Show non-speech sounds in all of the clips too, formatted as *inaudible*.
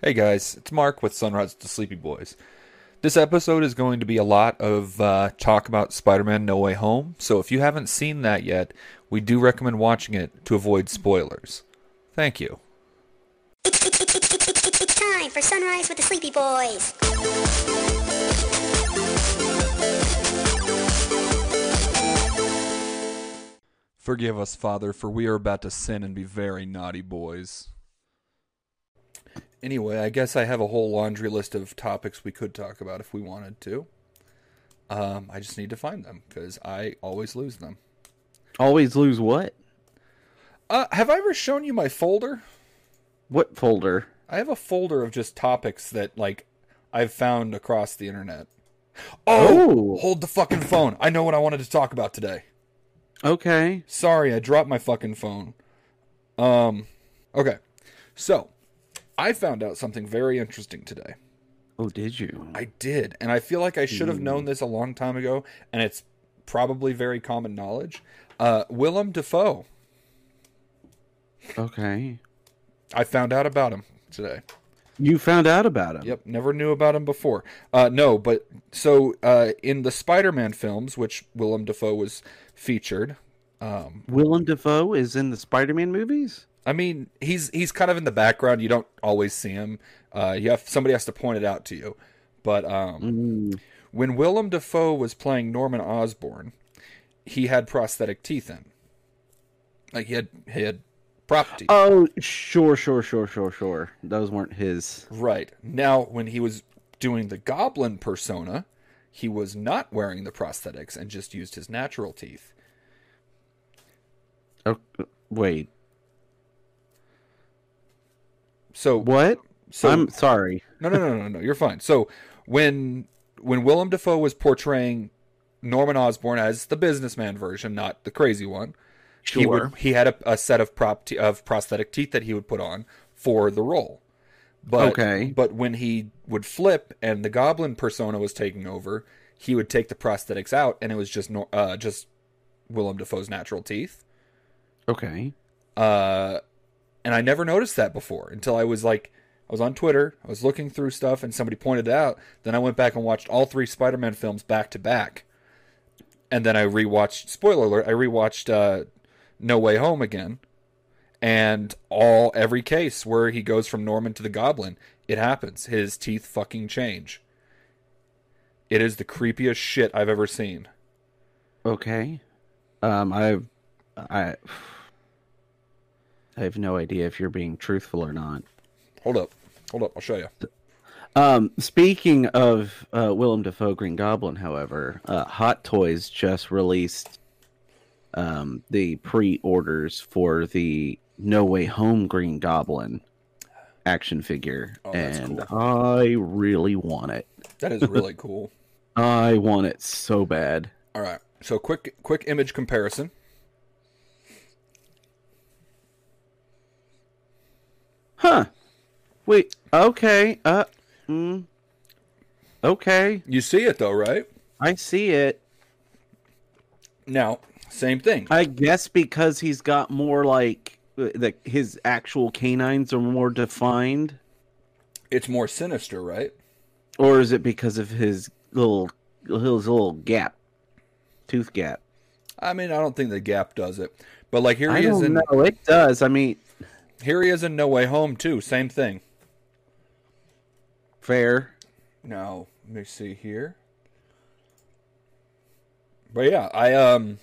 Hey guys, it's Mark with Sunrise to Sleepy Boys. This episode is going to be a lot of uh, talk about Spider Man No Way Home, so if you haven't seen that yet, we do recommend watching it to avoid spoilers. Thank you. It's, it's, it's, it's, time for Sunrise with the Sleepy Boys. Forgive us, Father, for we are about to sin and be very naughty boys. Anyway, I guess I have a whole laundry list of topics we could talk about if we wanted to. Um, I just need to find them because I always lose them. Always lose what? Uh, have I ever shown you my folder? What folder? I have a folder of just topics that like I've found across the internet. Oh, Oh. hold the fucking phone. I know what I wanted to talk about today. Okay. Sorry, I dropped my fucking phone. Um, okay. So, I found out something very interesting today. Oh, did you? I did, and I feel like I should have known this a long time ago, and it's probably very common knowledge. Uh, Willem Dafoe. Okay. I found out about him today. You found out about him. Yep, never knew about him before. Uh, no, but so uh, in the Spider-Man films, which Willem Dafoe was featured, um, Willem Dafoe is in the Spider-Man movies. I mean, he's he's kind of in the background. You don't always see him. Uh, you have somebody has to point it out to you. But um, Mm. when Willem Dafoe was playing Norman Osborn, he had prosthetic teeth in. Like he had he had prop teeth. Oh, sure, sure, sure, sure, sure. Those weren't his. Right. Now, when he was doing the Goblin persona, he was not wearing the prosthetics and just used his natural teeth. Oh, wait. So What? So I'm sorry. no, no, no, no, no. You're fine. So when when Willem Dafoe was portraying Norman Osborn as the businessman version, not the crazy one, he would he had a, a set of prop te- of prosthetic teeth that he would put on for the role. But Okay. but when he would flip and the Goblin persona was taking over, he would take the prosthetics out, and it was just uh, just Willem Dafoe's natural teeth. Okay. Uh, and I never noticed that before until I was like, I was on Twitter, I was looking through stuff, and somebody pointed it out. Then I went back and watched all three Spider-Man films back to back, and then I rewatched. Spoiler alert: I rewatched uh, No Way Home again, and all every case where he goes from Norman to the Goblin, it happens. His teeth fucking change. It is the creepiest shit I've ever seen. Okay. Um, I've, I, I have no idea if you're being truthful or not. Hold up, hold up, I'll show you. Um, speaking of uh, Willem Dafoe Green Goblin, however, uh, Hot Toys just released um, the pre-orders for the No Way Home Green Goblin action figure, Oh, and I really want it. That is really *laughs* cool. I want it so bad. All right. So quick quick image comparison. Huh? Wait. Okay. Uh. Mm, okay. You see it though, right? I see it. Now, same thing. I guess because he's got more like uh, the his actual canines are more defined, It's more sinister, right? or is it because of his little his little gap, tooth gap? I mean, I don't think the Gap does it, but like here I he is don't in know. It does. I mean, here he is in No Way Home too. Same thing. fair. Now, let me see here. But yeah, I um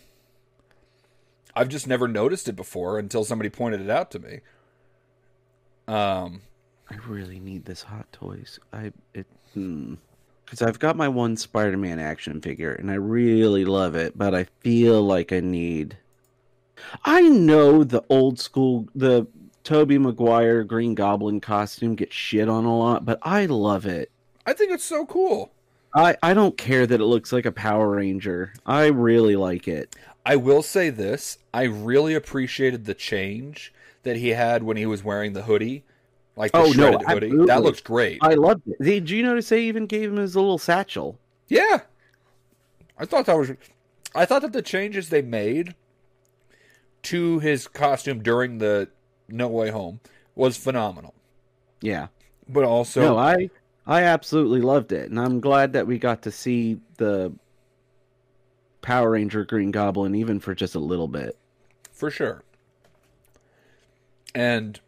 I've just never noticed it before until somebody pointed it out to me. Um I really need this Hot Toys. I it because I've got my one Spider-Man action figure and I really love it, but I feel like I need. I know the old school the Tobey Maguire Green Goblin costume gets shit on a lot, but I love it. I think it's so cool. I I don't care that it looks like a Power Ranger. I really like it. I will say this: I really appreciated the change that he had when he was wearing the hoodie, like the Oh, no, shredded hoodie. That looks great. I loved it. Did you notice they even gave him his little satchel? yeah, I thought that was. I thought that the changes they made to his costume during the No Way Home was phenomenal. Yeah. but also no, I I absolutely loved it, and I'm glad that we got to see the Power Ranger Green Goblin even for just a little bit. for sure. And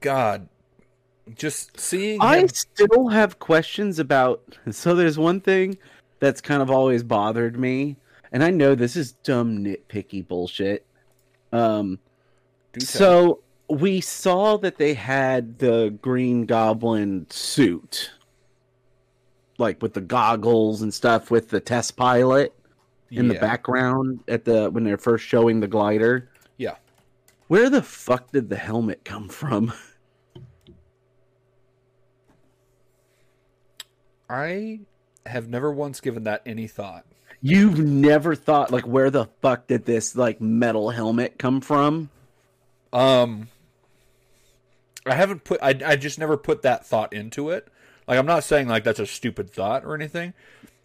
God, just seeing I him, still have questions about. So there's one thing that's kind of always bothered me, and I know this is dumb nitpicky bullshit. Um. So we saw that they had the Green Goblin suit, like with the goggles and stuff, with the test pilot in the background at the when they're first showing the glider. Yeah. Where the fuck did the helmet come from? *laughs* I have never once given that any thought. You've never thought like where the fuck did this like metal helmet come from? Um, I haven't put. I I just never put that thought into it. Like I'm not saying like that's a stupid thought or anything.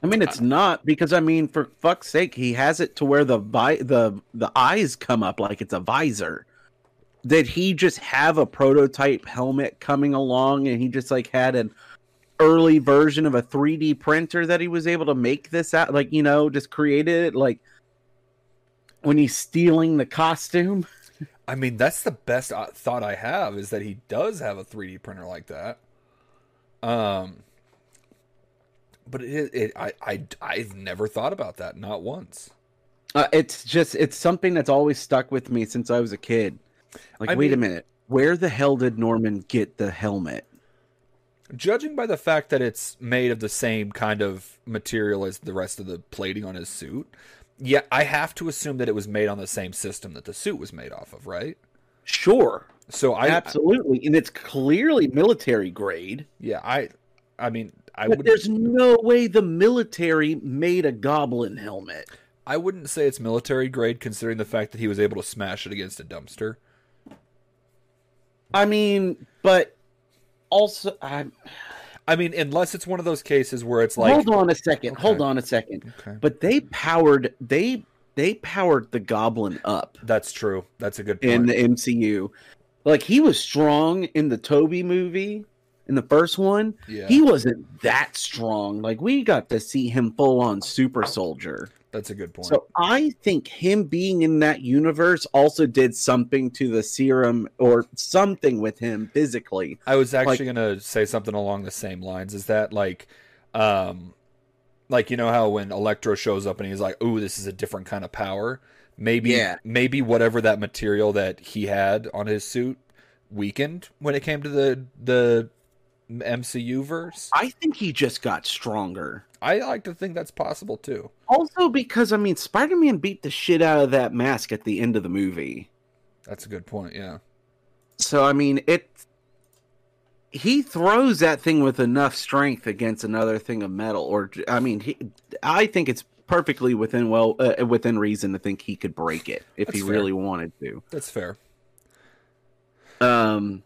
I mean, it's not because I mean, for fuck's sake, he has it to where the vi- the the eyes come up like it's a visor. Did he just have a prototype helmet coming along, and he just like had an early version of a 3D printer that he was able to make this out? Like you know, just created it like when he's stealing the costume. *laughs* I mean, that's the best uh, thought I have is that he does have a 3D printer like that. Um, but it, it I, I, I've never thought about that, not once. Uh, it's just it's something that's always stuck with me since I was a kid. Like, I wait a minute, where the hell did Norman get the helmet? Judging by the fact that it's made of the same kind of material as the rest of the plating on his suit, yeah, I have to assume that it was made on the same system that the suit was made off of, right? Sure, So I, absolutely, and it's clearly military grade. yeah, I, I mean, I would, there's no way the military made a goblin helmet. I wouldn't say it's military grade considering the fact that he was able to smash it against a dumpster. I mean, but also, I I mean, unless it's one of those cases where it's like, hold on a second. Okay. Hold on a second. Okay. But they powered they they powered the goblin up That's true. That's a good point. in the MCU. Like he was strong in the Tobey movie, in the first one. yeah, He wasn't that strong. Like we got to see him full on super soldier. that's a good point. So I think him being in that universe also did something to the serum or something with him physically. I was actually gonna say something along the same lines. Is that like, um, like you know how when Electro shows up and he's like, "Ooh, this is a different kind of power." Maybe, Yeah. maybe whatever that material that he had on his suit weakened when it came to the the MCU verse. I think he just got stronger. I like to think that's possible too. Also because I mean Spider-Man beat the shit out of that mask at the end of the movie. That's a good point. Yeah. So I mean it he throws that thing with enough strength against another thing of metal or I mean he, I think it's perfectly within well uh, within reason to think he could break it if That's he fair. really wanted to. That's fair. Um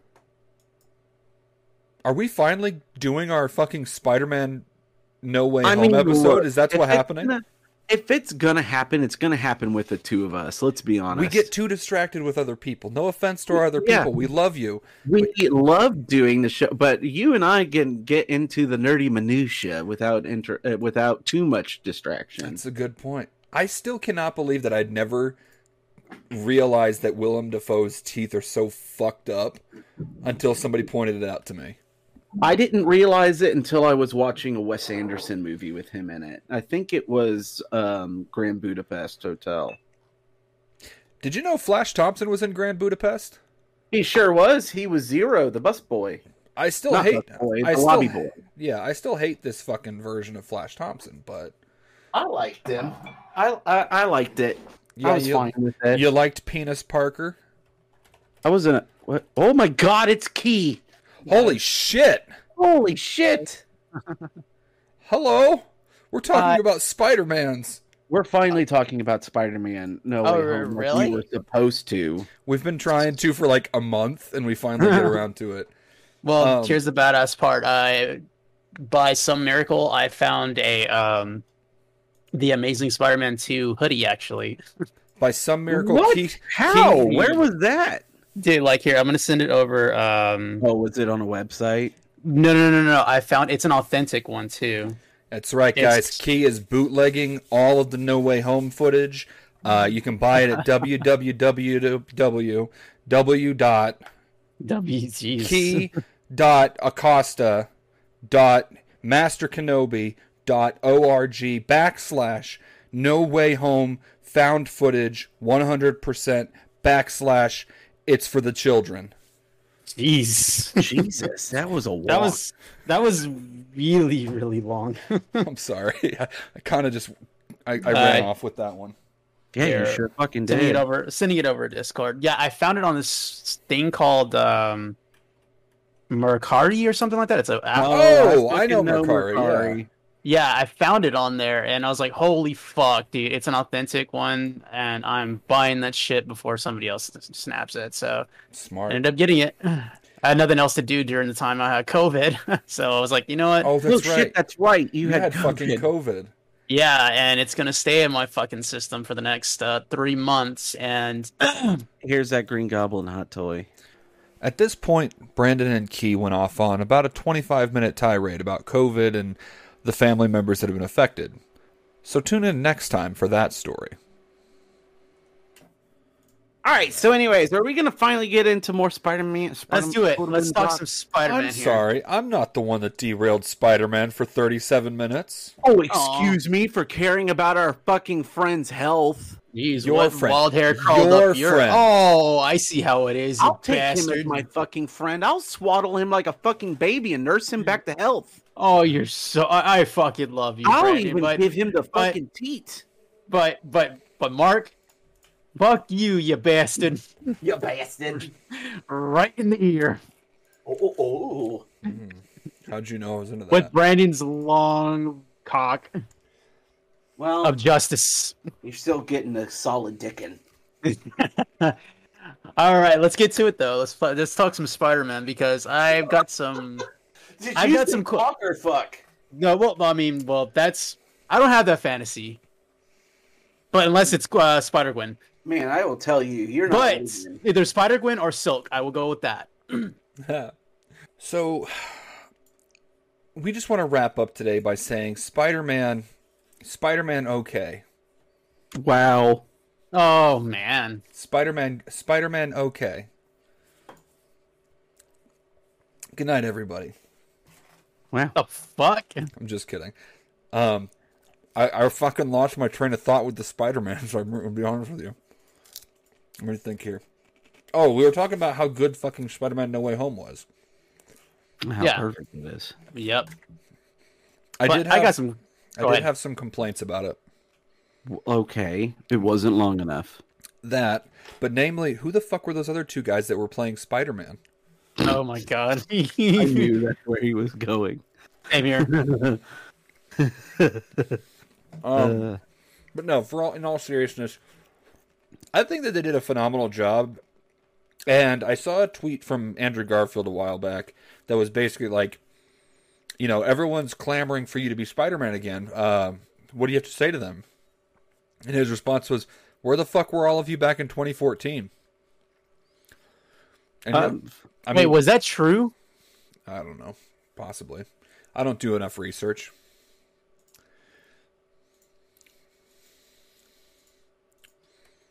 Are we finally doing our fucking Spider-Man No Way I Home mean, episode? Is that if what it's happening? gonna- if it's gonna happen, it's gonna happen with the two of us. Let's be honest. We get too distracted with other people. No offense to our other Yeah. people. We love you. we love doing the show, but you and I can get into the nerdy minutia without inter- uh, without too much distraction. That's a good point. I still cannot believe that I'd never realized that Willem Dafoe's teeth are so fucked up until somebody pointed it out to me. I didn't realize it until I was watching a Wes Anderson movie with him in it. I think it was um, Grand Budapest Hotel. Did you know Flash Thompson was in Grand Budapest? He sure was. He was Zero, the bus boy. I still Not hate bus boy, I the still, lobby boy. Yeah, I still hate this fucking version of Flash Thompson, but I liked him. I I, I liked it. yeah, I was you, fine with it. you liked Penis Parker? I was in a. What? Oh my god! It's Key. Holy shit! Holy shit! *laughs* Hello, we're talking Uh, about Spider Man's. We're finally talking about Spider-Man. No Oh, way home. like really? we were supposed to. We've been trying to for like a month, and we finally get *laughs* around to it. Well, Um, here's the badass part. I, by some miracle, I found a um, the Amazing Spider-Man 2 hoodie. Actually, By some miracle, what? Keith, How? Keith- Where was that? Dude, like here, I'm gonna send it over. Um, Oh, was it on a website? no, no, no, no. I found it's an authentic one too. That's right, guys. It's- Key is bootlegging all of the No Way Home footage. Uh, you can buy it at www. dot key dot acosta dot master kenobi dot org backslash no way home found footage 100% backslash it's for the children Jeez. Jesus, that was a walk. *laughs* That was that was really really long. *laughs* i'm sorry *laughs* i, I kind of just i, I ran Uh, off with that one yeah, you Here. sure fucking sending it over sending it over Discord. Yeah, I found it on this thing called um Mercari or something like that. It's a app. Oh, I I know fucking Mercari, Yeah, I found it on there and I was like, holy fuck, dude, it's an authentic one and I'm buying that shit before somebody else snaps it. So smart. I smart ended up getting it. *sighs* I had nothing else to do during the time I had COVID. *laughs* so I was like, you know what? oh Oh that's shit, right that's right. You, you had, had fucking COVID. covid Yeah, and it's gonna stay in my fucking system for the next uh, three months and *clears throat* Here's that Green Goblin hot toy. At this point, Brandon and Key went off on about a 25 minute tirade about COVID and the family members that have been affected. So tune in next time for that story. All right. So, anyways, are we gonna finally get into more Spider-Man? let's do it. Let's talk some I'm Spider-Man here. sorry, I'm not the one that derailed Spider Man for 37 minutes. Oh, excuse me for caring about our fucking friend's health. Jeez, Your what friend. wild hair crawled Your up your. friend. Oh, I see how it is. I'll take bastard. him as my fucking friend. I'll swaddle him like a fucking baby and nurse him back to health. Oh, you're so. I, I fucking love you, I'll Brandon, even but, give him the but- fucking teat. but but but Mark, fuck you, you bastard, *laughs* You bastard. right in the ear Oh, oh, oh. Mm-hmm. How'd you know I was into that? with Brandon's long cock Well, of justice. you're still getting a solid dickin'. *laughs* All right, let's get to it though. Let's let's talk some Spider-Man because I've got some. *laughs* Did I've got some cool- cock or fuck? No, well, I mean, well, that's I don't have that fantasy, but unless it's uh, Spider Gwen, Man, I will tell you, you're not. but losing. either Spider Gwen or Silk, I will go with that. *clears throat* *laughs* so, we just want to wrap up today by saying Spider Man, Spider Man okay. Wow. Oh man, Spider Man, Spider Man okay. Good night, everybody. Wow. the fuck. I'm just kidding. Um, I, I fucking lost my train of thought with the Spider-Man. *laughs* So I'm gonna be honest with you. Let me think here. Oh, we were talking about how good fucking Spider-Man No Way Home was. How Yeah. perfect it is. Yep. I But did. Have, I got some. I did ahead. have some complaints about it. Okay, it wasn't long enough. That, but namely, who the fuck were those other two guys that were playing Spider-Man? Oh my god. *laughs* I knew *laughs* that's where he was going. Same here. *laughs* Um, Uh, But no, for all in all seriousness, I think that they did a phenomenal job. And I saw a tweet from Andrew Garfield a while back that was basically like, you know, everyone's clamoring for you to be Spider-Man again. Uh, what do you have to say to them? And his response was, "Where the fuck were all of you back in 2014?" And um, I Wait, mean, was that true? I don't know, possibly. I don't do enough research.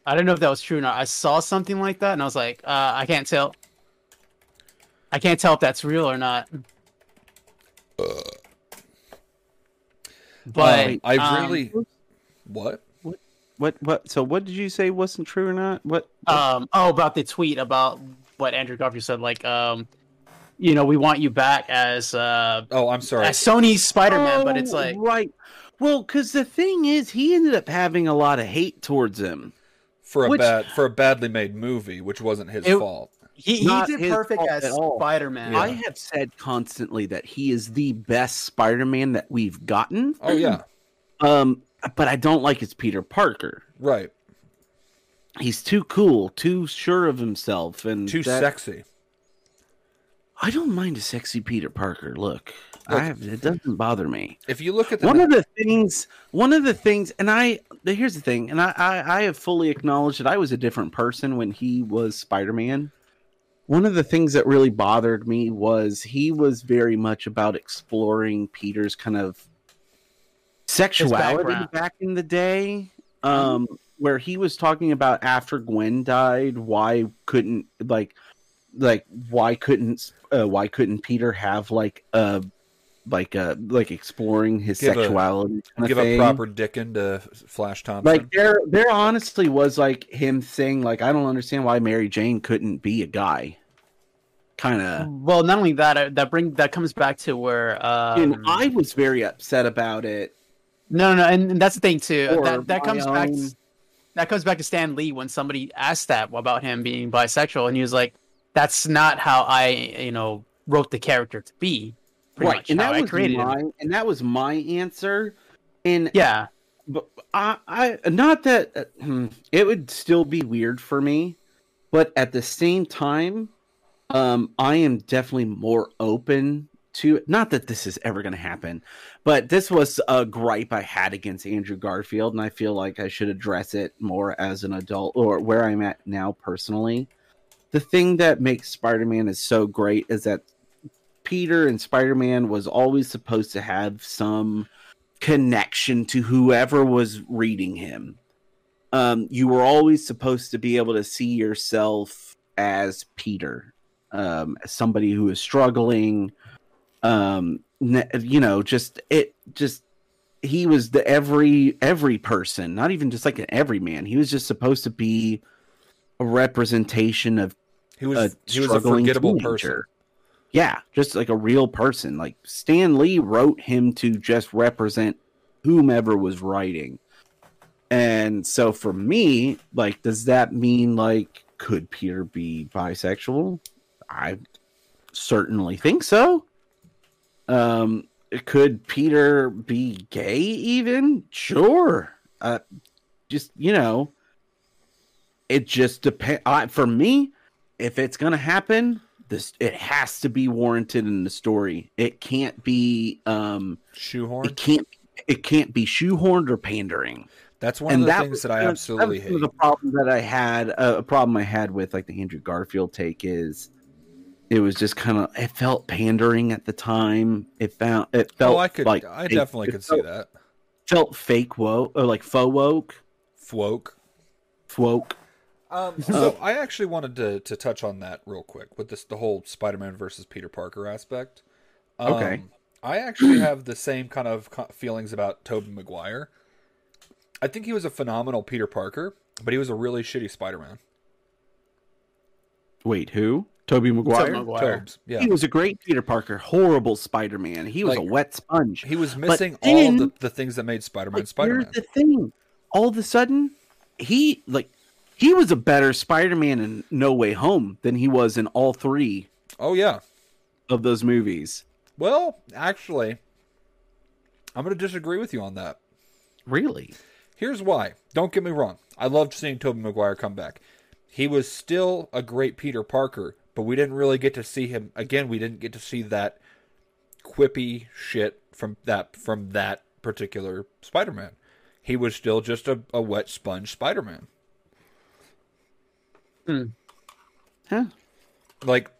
I don't know if that was true or not. I saw something like that, and I was like, uh, I can't tell. I can't tell if that's real or not. But Um, I um, really what? what? What? So, what did you say wasn't true or not? What? um oh about the tweet about what Andrew Garfield said like um you know we want you back as uh Oh, I'm sorry. as Sony's Spider-Man but it's Oh, like right. Well, because the thing is, he ended up having a lot of hate towards him. for a Which- bad for a badly made movie, which wasn't his It- fault. he, he did his perfect as. Spider-Man. Yeah. I have said constantly that he is the best Spider-Man that we've gotten. Oh yeah, Um, but I don't like his Peter Parker. right. He's too cool, too sure of himself, and Too that- sexy. I don't mind a sexy Peter Parker. Look, I have, it doesn't bother me. If you look at the one of the things one of the things and i here's the thing and I, I i have fully acknowledged that i was a different person when he was spider-man one of the things that really bothered me was he was very much about exploring Peter's kind of sexuality back in the day. Um, where he was talking about after Gwen died, why couldn't like like why couldn't uh, why couldn't Peter have like a like a like exploring his Give a- sexuality kind Give of a proper dickin to Flash Thompson. like there there honestly was like him saying like I don't understand why Mary Jane couldn't be a guy. Kind of. Well, not only that, uh, that bring that comes back to where um, and I was very upset about it. No, no, no, and, and that's the thing too. Or That that my comes back. own- That comes back to Stan Lee when somebody asked that about him being bisexual, and he was like, "That's not how I, you know, wrote the character to be." Right, much and that I was created him. my and that was my answer. And Yeah, but I, I not that uh, it would still be weird for me, but at the same time, um, I am definitely more open to. Not that this is ever going to happen, but this was a gripe I had against Andrew Garfield, and I feel like I should address it more as an adult or where I'm at now personally. The thing that makes Spider-Man is so great is that Peter and Spider-Man was always supposed to have some connection to whoever was reading him. Um, you were always supposed to be able to see yourself as Peter, um, as somebody who is struggling. Um, you know, just it, just he was the every every person, not even just like an everyman. He was just supposed to be a representation of he was a he was a forgettable teenager. person. Yeah, just like a real person. Like Stan Lee wrote him to just represent whomever was writing. And so for me, like, does that mean like could Peter be bisexual? I certainly think so. Um, could Peter be gay even? Sure. Uh, just you know, it just depends. Uh, for me, if it's gonna happen, this it has to be warranted in the story. It can't be um Shoehorn. it can't it can't be shoehorned or pandering. That's one of the things was that I absolutely that was hate. The problem that I had, uh, a problem I had with like the Andrew Garfield take is, it was just kind of it felt pandering at the time. It found it felt oh, I could. like I fake- definitely it could see felt, that. Felt fake woke or like faux woke, Fwoke. woke. Um, *laughs* so I actually wanted to to touch on that real quick with this the whole Spider-Man versus Peter Parker aspect. Um, Okay. I actually have the same kind of feelings about Tobey Maguire. I think he was a phenomenal Peter Parker, but he was a really shitty Spider-Man. Wait, who? Tobey Maguire. Maguire. Tobes, yeah. He was a great Peter Parker, horrible Spider Man. He was Like, a wet sponge. He was But missing all of the, the things that made Spider-Man But Spider-Man. Here's the thing. All of a sudden, he like he was a better Spider-Man in No Way Home than he was in all three Oh yeah. of those movies. Well, actually, I'm going to disagree with you on that. Really? Here's why. Don't get me wrong. I loved seeing Tobey Maguire come back. He was still a great Peter Parker, but we didn't really get to see him again. We didn't get to see that quippy shit from that from that particular Spider-Man. He was still just a, a wet sponge Spider-Man. Hmm. Huh? Like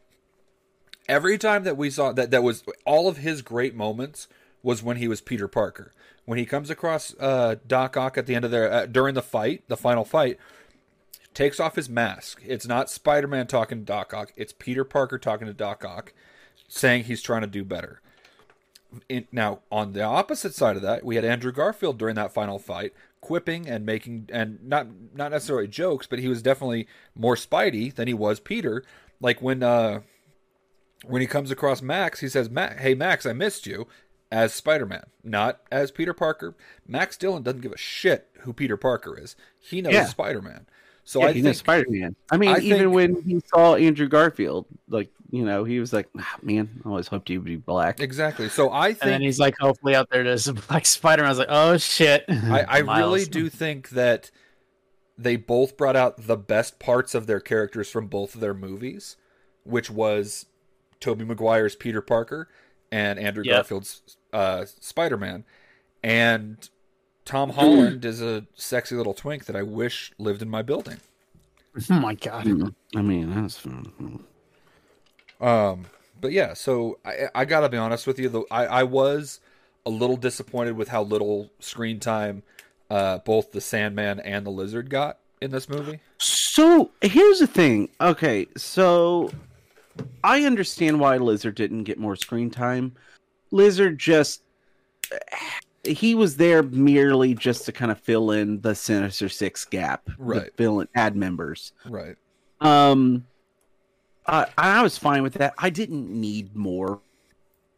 every time that we saw that that was all of his great moments was when he was Peter Parker. When he comes across uh, Doc Ock at the end of their uh, during the fight, the final fight, takes off his mask. It's not Spider-Man talking to Doc Ock. It's Peter Parker talking to Doc Ock, saying he's trying to do better. In, now, on the opposite side of that, we had Andrew Garfield during that final fight, quipping and making and not not necessarily jokes, but he was definitely more Spidey than he was Peter. Like when uh when he comes across Max, he says, "Hey Max, I missed you." As Spider-Man, not as Peter Parker. Max Dillon doesn't give a shit who Peter Parker is. He knows Yeah. Spider-Man. So yeah, I he's think a Spider-Man. I mean, I even think- when he saw Andrew Garfield, like you know, he was like, ah, "Man, I always hoped he would be black." exactly. So I And then he's like, hopefully out there there's a black Spider Man. I was like, oh shit. I, *laughs* I really do think that they both brought out the best parts of their characters from both of their movies, which was Tobey Maguire's Peter Parker and Andrew Yep. Garfield's uh, Spider Man. And Tom Holland is a sexy little twink that I wish lived in my building. *laughs* Oh my god. Mm, I mean, that's mm, Um, but yeah, so I, I gotta be honest with you. Though I, I was a little disappointed with how little screen time uh, both the Sandman and the Lizard got in this movie. So here's the thing. Okay, so I understand why Lizard didn't get more screen time. Lizard just he was there merely just to kind of fill in the Sinister Six gap, Right. Fill in add members. Right. Um, I I was fine with that. I didn't need more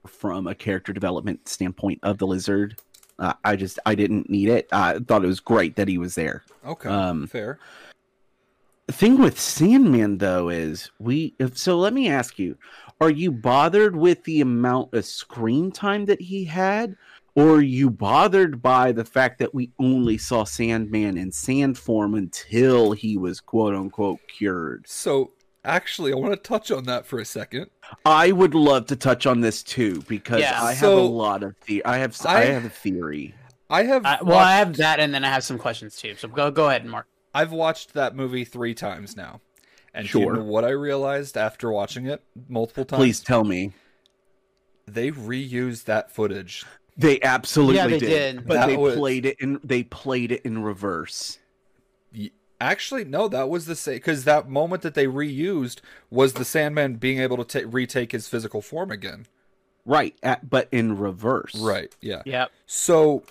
from a character development standpoint of the Lizard. Uh, I just I didn't need it. I thought it was great that he was there. Okay. Um, fair. The thing with Sandman though is we if, so let me ask you, are you bothered with the amount of screen time that he had? Or are you bothered by the fact that we only saw Sandman in sand form until he was quote unquote cured? So actually, I want to touch on that for a second. I would love to touch on this too because Yeah. I have So- a lot of the I have I, I- have a theory. I have I, well, I have that, and then I have some questions too. So go go ahead, Mark. I've watched that movie three times now. And do you Sure. know what I realized after watching it multiple times? Please tell me. They reused that footage. They absolutely Yeah, they did, did. but That they was- played it in they played it in reverse. Actually, no, that was the same because that moment that they reused was the Sandman being able to ta- retake his physical form again. Right, at, but in reverse. Right. Yeah. Yep. So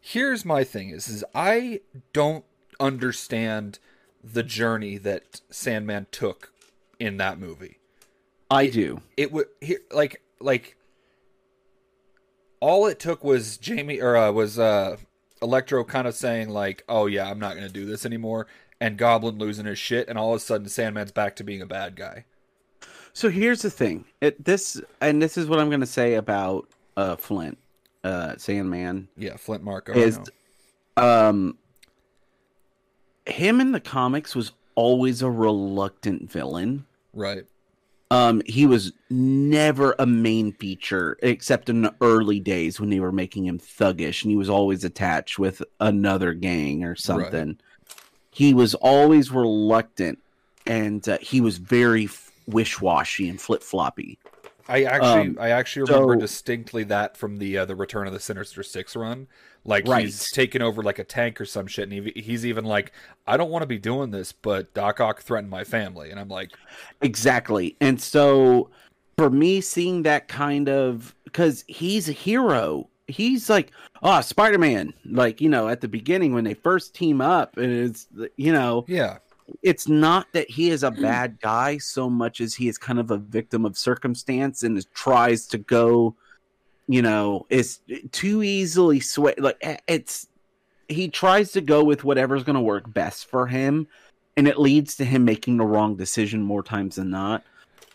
here's my thing is is I don't understand the journey that Sandman took in that movie. I do. It would like like all it took was Jamie or uh, was uh Electro kind of saying like, "Oh yeah, I'm not going to do this anymore." And Goblin losing his shit and all of a sudden Sandman's back to being a bad guy. So here's the thing. It this and this is what I'm going to say about uh Flint, uh Sandman Yeah, Flint Marko. is um him in the comics was always a reluctant villain. right. Um, he was never a main feature except in the early days when they were making him thuggish, and he was always attached with another gang or something. He was always reluctant, and uh, he was very wish washy and flip floppy. I actually, Um, I actually remember so- distinctly that from the uh, the Return of the Sinister Six run. Like Right. he's taken over like a tank or some shit, and he, he's even like, "I don't want to be doing this, but Doc Ock threatened my family," and I'm like, Exactly. And so for me seeing that kind of cuz he's a hero. He's like, "Oh, Spider-Man." Like, you know, at the beginning when they first team up and it's you know, "Yeah, it's not that he is a *clears throat* bad guy so much as he is kind of a victim of circumstance and is, tries to go, you know, is too easily sway. Like it's he tries to go with whatever's going to work best for him, and it leads to him making the wrong decision more times than not.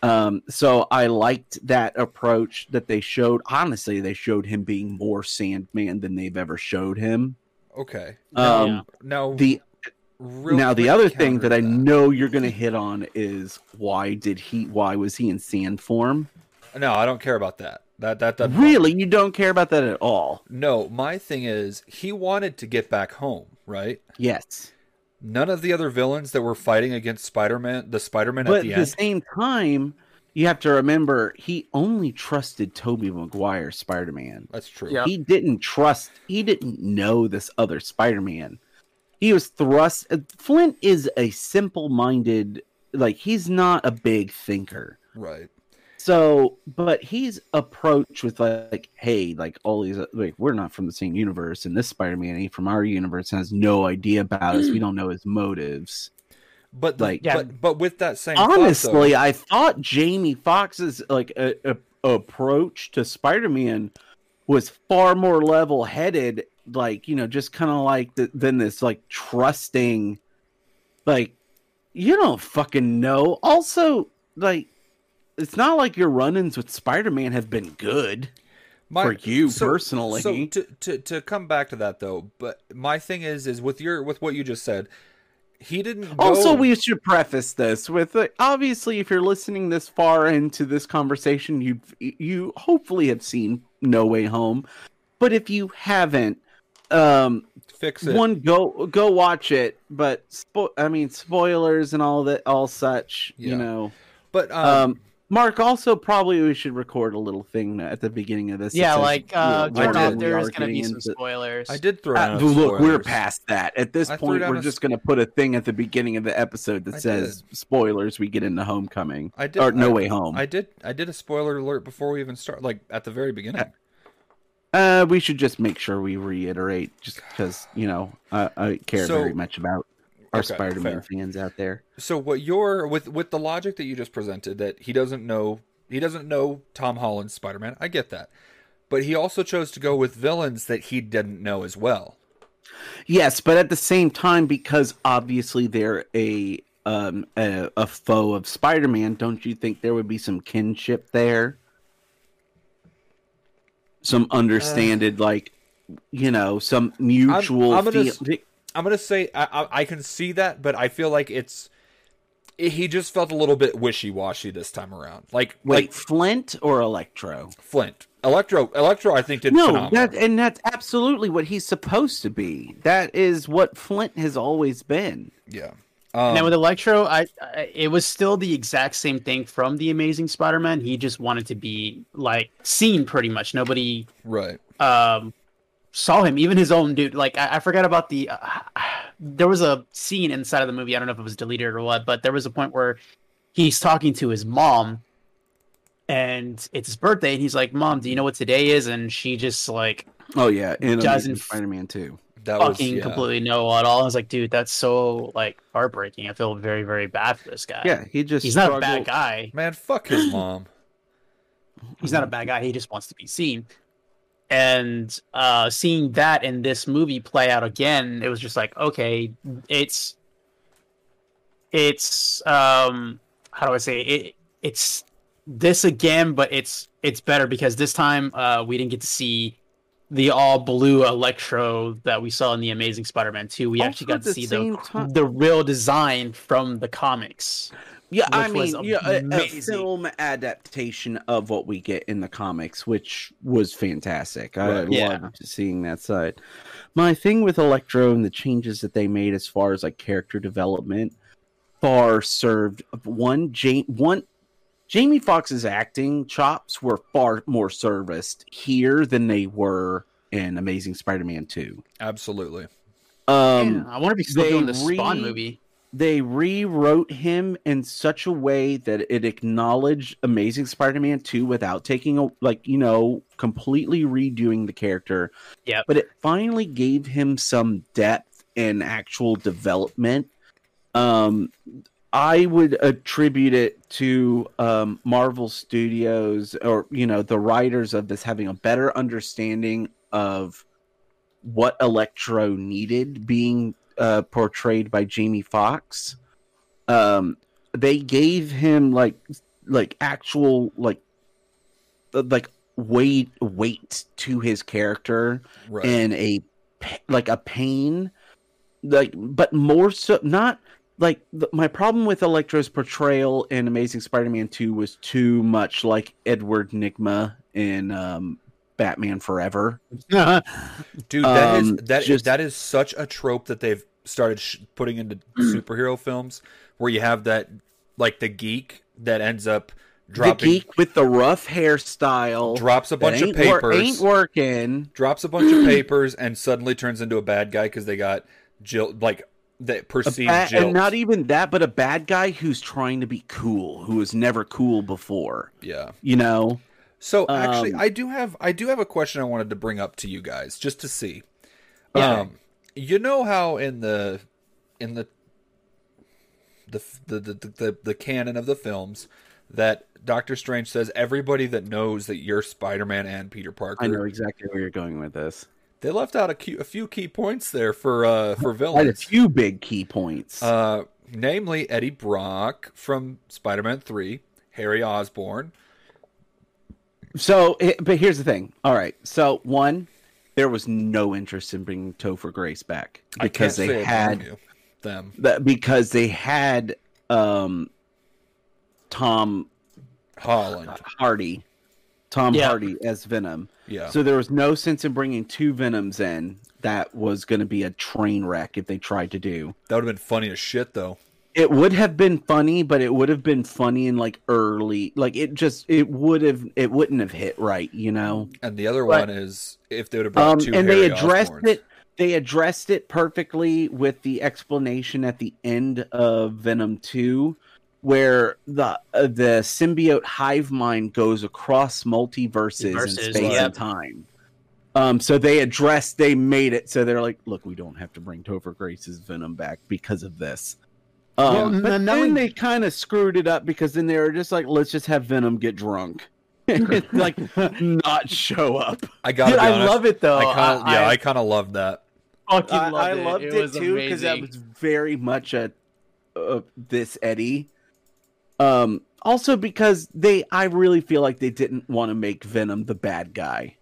Um, so I liked that approach that they showed. Honestly, they showed him being more Sandman than they've ever showed him. okay." Um, Yeah. Now, The real now the other thing counter that I know you're going to hit on is why did he why was he in sand form? no, I don't care about that. That that that Really, you don't care about that at all? No, my thing is he wanted to get back home, right? Yes, None of the other villains that were fighting against Spider-Man, the Spider-Man but at the at the same time, you have to remember he only trusted Tobey Maguire Spider Man. that's true. Yeah. He didn't trust. He didn't know this other Spider Man. He was thrust. uh, Flint is a simple minded. Like he's not a big thinker. Right. So, but he's approached with like, hey, like all these, like we're not from the same universe, and this Spider-Man ain't from our universe has no idea about us. We don't know his motives. But Like- like, but but with that same thought, Honestly, though- I thought Jamie Foxx's like a, a, approach to Spider-Man was far more level-headed. Like you know, just kind of like the, than this like trusting, like you don't fucking know. Also, like it's not like your run-ins with Spider-Man have been good. for you personally. So to, to to come back to that though, but my thing is is with your with what you just said, he didn't. Go, Also, we should preface this with uh, obviously, if you're listening this far into this conversation, you you hopefully have seen No Way Home, but if you haven't, um, fix it. one go go watch it. But spo- I mean, spoilers and all that, all such, you know. but um, Um, Mark, also probably we should record a little thing at the beginning of this. Yeah, says, like uh, you know, turn off. There's gonna be some into- spoilers. I did throw Uh, out look, we're past that. At this I point, we're just s- going to put a thing at the beginning of the episode that I says spoilers. We get into Homecoming I did. or No I- Way Home. I did. I did a spoiler alert before we even start, like at the very beginning. Uh, we should just make sure we reiterate, just because you know I, I care So- very much about our Okay, Spider-Man fair. fans out there. So what you're with with the logic that you just presented that he doesn't know he doesn't know Tom Holland's Spider-Man. I get that. But he also chose to go with villains that he didn't know as well. Yes, but at the same time, because obviously they're a um a, a foe of Spider-Man, don't you think there would be some kinship there? Some uh, understanded, like you know, some mutual. I'm gonna feel- I'm gonna say I, I, I can see that, but I feel like it's he just felt a little bit wishy washy this time around. Like Wait, like Flint or Electro? Flint, Electro, Electro. I think did No, that and that's absolutely what he's supposed to be. That is what Flint has always been. yeah. Now Um, with Electro, I, I it was still the exact same thing from the Amazing Spider-Man. He just wanted to be like seen pretty much. Nobody right. um saw him, even his own dude. Like I, I forgot about the. Uh, there was a scene inside of the movie. I don't know if it was deleted or what, but there was a point where he's talking to his mom, and it's his birthday, and he's like, "Mom, do you know what today is?" And she just like Oh yeah, in Doesn't Amazing Spider-Man Two. That was fucking yeah. completely know at all. I was like, dude, that's so like heartbreaking. I feel very, very bad for this guy. Yeah, he just he's not a bad guy. Man, fuck his *laughs* mom. He's not a bad guy. He just wants to be seen. And uh, seeing that in this movie play out again, it was just like, okay, it's it's um how do I say it? It's this again, but it's it's better because this time uh, we didn't get to see the all blue Electro that we saw in the Amazing Spider-Man 2. We Also actually got to see the time- the real design from the comics. Yeah, I mean, yeah, a, a film adaptation of what we get in the comics, which was fantastic. I Right. Yeah. loved seeing that side. My thing with Electro and the changes that they made as far as like character development far served one Jane one Jamie Foxx's acting chops were far more serviced here than they were in Amazing Spider-Man 2. Absolutely. Um Yeah, I wonder if he's still they doing the Spawn movie. they rewrote him in such a way that it acknowledged Amazing Spider-Man 2 without taking a like, you know, completely redoing the character. Yeah. But it finally gave him some depth and actual development. Um I would attribute it to um, Marvel Studios or you know the writers of this having a better understanding of what Electro needed being uh, portrayed by Jamie Foxx. Um, they gave him like like actual like uh, like weight weight to his character Right. and a like a pain like but more so not like the, my problem with Electro's portrayal in Amazing Spider-Man 2 was too much like Edward Nygma in um, Batman Forever. *laughs* Dude, that is Um, that is- just- that is such a trope that they've started sh- putting into *clears throat* superhero films, where you have that like the geek that ends up dropping the geek with the rough hairstyle drops a that bunch of ain't wor- papers, ain't working. drops a bunch of *clears throat* papers, and suddenly turns into a bad guy because they got jill like that A perceived ba- and not even that, but a bad guy who's trying to be cool, who was never cool before. yeah. You know, So actually, Um, I do have I do have a question I wanted to bring up to you guys just to see. Yeah. Um, you know how in the in the the the the, the, the canon of the films that Doctor Strange says everybody that knows that you're Spider-Man and Peter Parker. I know exactly where you're going with this. They left out a, key, a few key points there for uh for Quite a few big key points. Uh, namely Eddie Brock from Spider-Man 3, Harry Osborn. So, it- but here's the thing. All right. So, one, there was no interest in bringing Topher Grace back because they had them. that because they had um Tom Holland. Hardy, Tom Yeah. Hardy as Venom. Yeah. So there was no sense in bringing two Venoms in. That was going to be a train wreck if they tried to do. That would have been funny as shit, though. it would have been funny, but it would have been funny in like early, like it just it would have it wouldn't have hit right, you know. And the other But- one is if they would have brought Um, two and they addressed Osborns. it. They addressed it perfectly with the explanation at the end of Venom Two, where the uh, the symbiote hive mind goes across multiverses Verses, and space yep. and time. Um, so they addressed, they made it so they're like, look, we don't have to bring Topher Grace's Venom back because of this. Um, Well, but n- then they kind of screwed it up because then they were just like, let's just have Venom get drunk, *laughs* like *laughs* not show up. I gotta Dude, be I love it though. I kind of yeah, I, I, kind of loved that. fucking I, loved I it. loved it, it, was too because that was very much a uh, this Eddie. Um, also because they, I really feel like they didn't want to make Venom the bad guy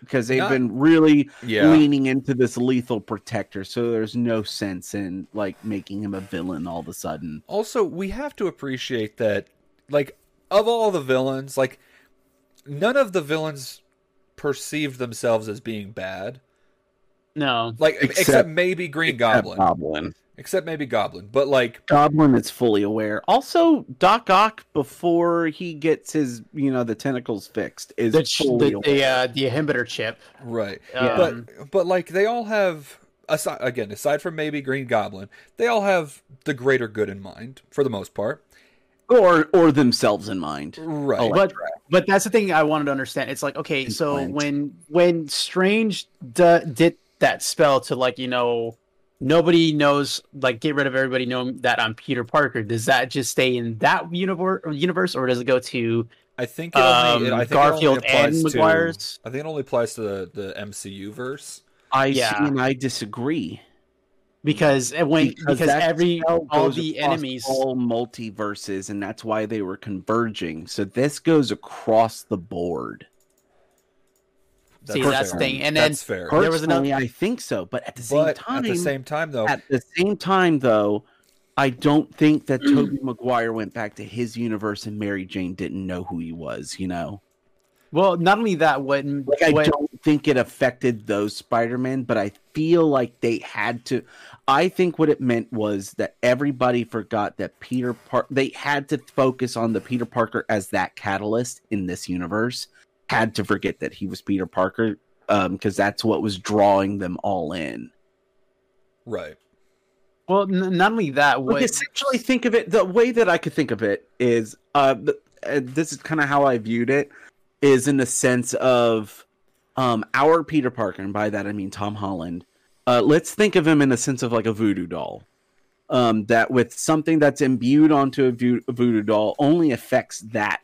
because they've Not- been really Yeah, leaning into this lethal protector. So there's no sense in like making him a villain all of a sudden. Also, we have to appreciate that, like, of all the villains, like, none of the villains perceived themselves as being bad. no. Like, except, Except- maybe Green Except Goblin. Goblin. Except maybe Goblin. But, like, Goblin is fully aware. Also, Doc Ock before he gets his, you know, the tentacles fixed is The, ch- fully the, aware. the, uh, the inhibitor chip. right. Um, But, but, like, they all have, aside, again, aside from maybe Green Goblin, they all have the greater good in mind, for the most part. or or themselves in mind. Right. But but that's the thing I wanted to understand. It's like okay, so when when Strange d- did that spell to like you know nobody knows like get rid of everybody knowing that I'm Peter Parker. Does that just stay in that universe universe or does it go to I think it only, it, um, I think Garfield it only and applies to, Maguire's? I think it only applies to the, the MCU verse. I Yeah. see and I disagree. because uh, when because, that every all the enemies all multiverses, and that's why they were converging. So this goes across the board. See, that's the fair. thing. And then that's fair. There was Personally, I think so, but at the same But time, at the same time, though, at the same time, though, I don't think that *clears throat* Tobey Maguire went back to his universe and Mary Jane didn't know who he was. You know, well not only that when like I when, don't think it affected those Spider-Man, but I feel like they had to. I think what it meant was that everybody forgot that Peter Parker. They had to focus on the Peter Parker as that catalyst in this universe. Had to forget that he was Peter Parker because that's what was drawing them all in. right. well n- not only that Like when, essentially, think of it the way that I could think of it is uh, uh this is kind of how I viewed it is in the sense of um our Peter Parker, and by that I mean Tom Holland. Uh, let's think of him in the sense of like a voodoo doll. Um, that with something that's imbued onto a vo- voodoo doll only affects that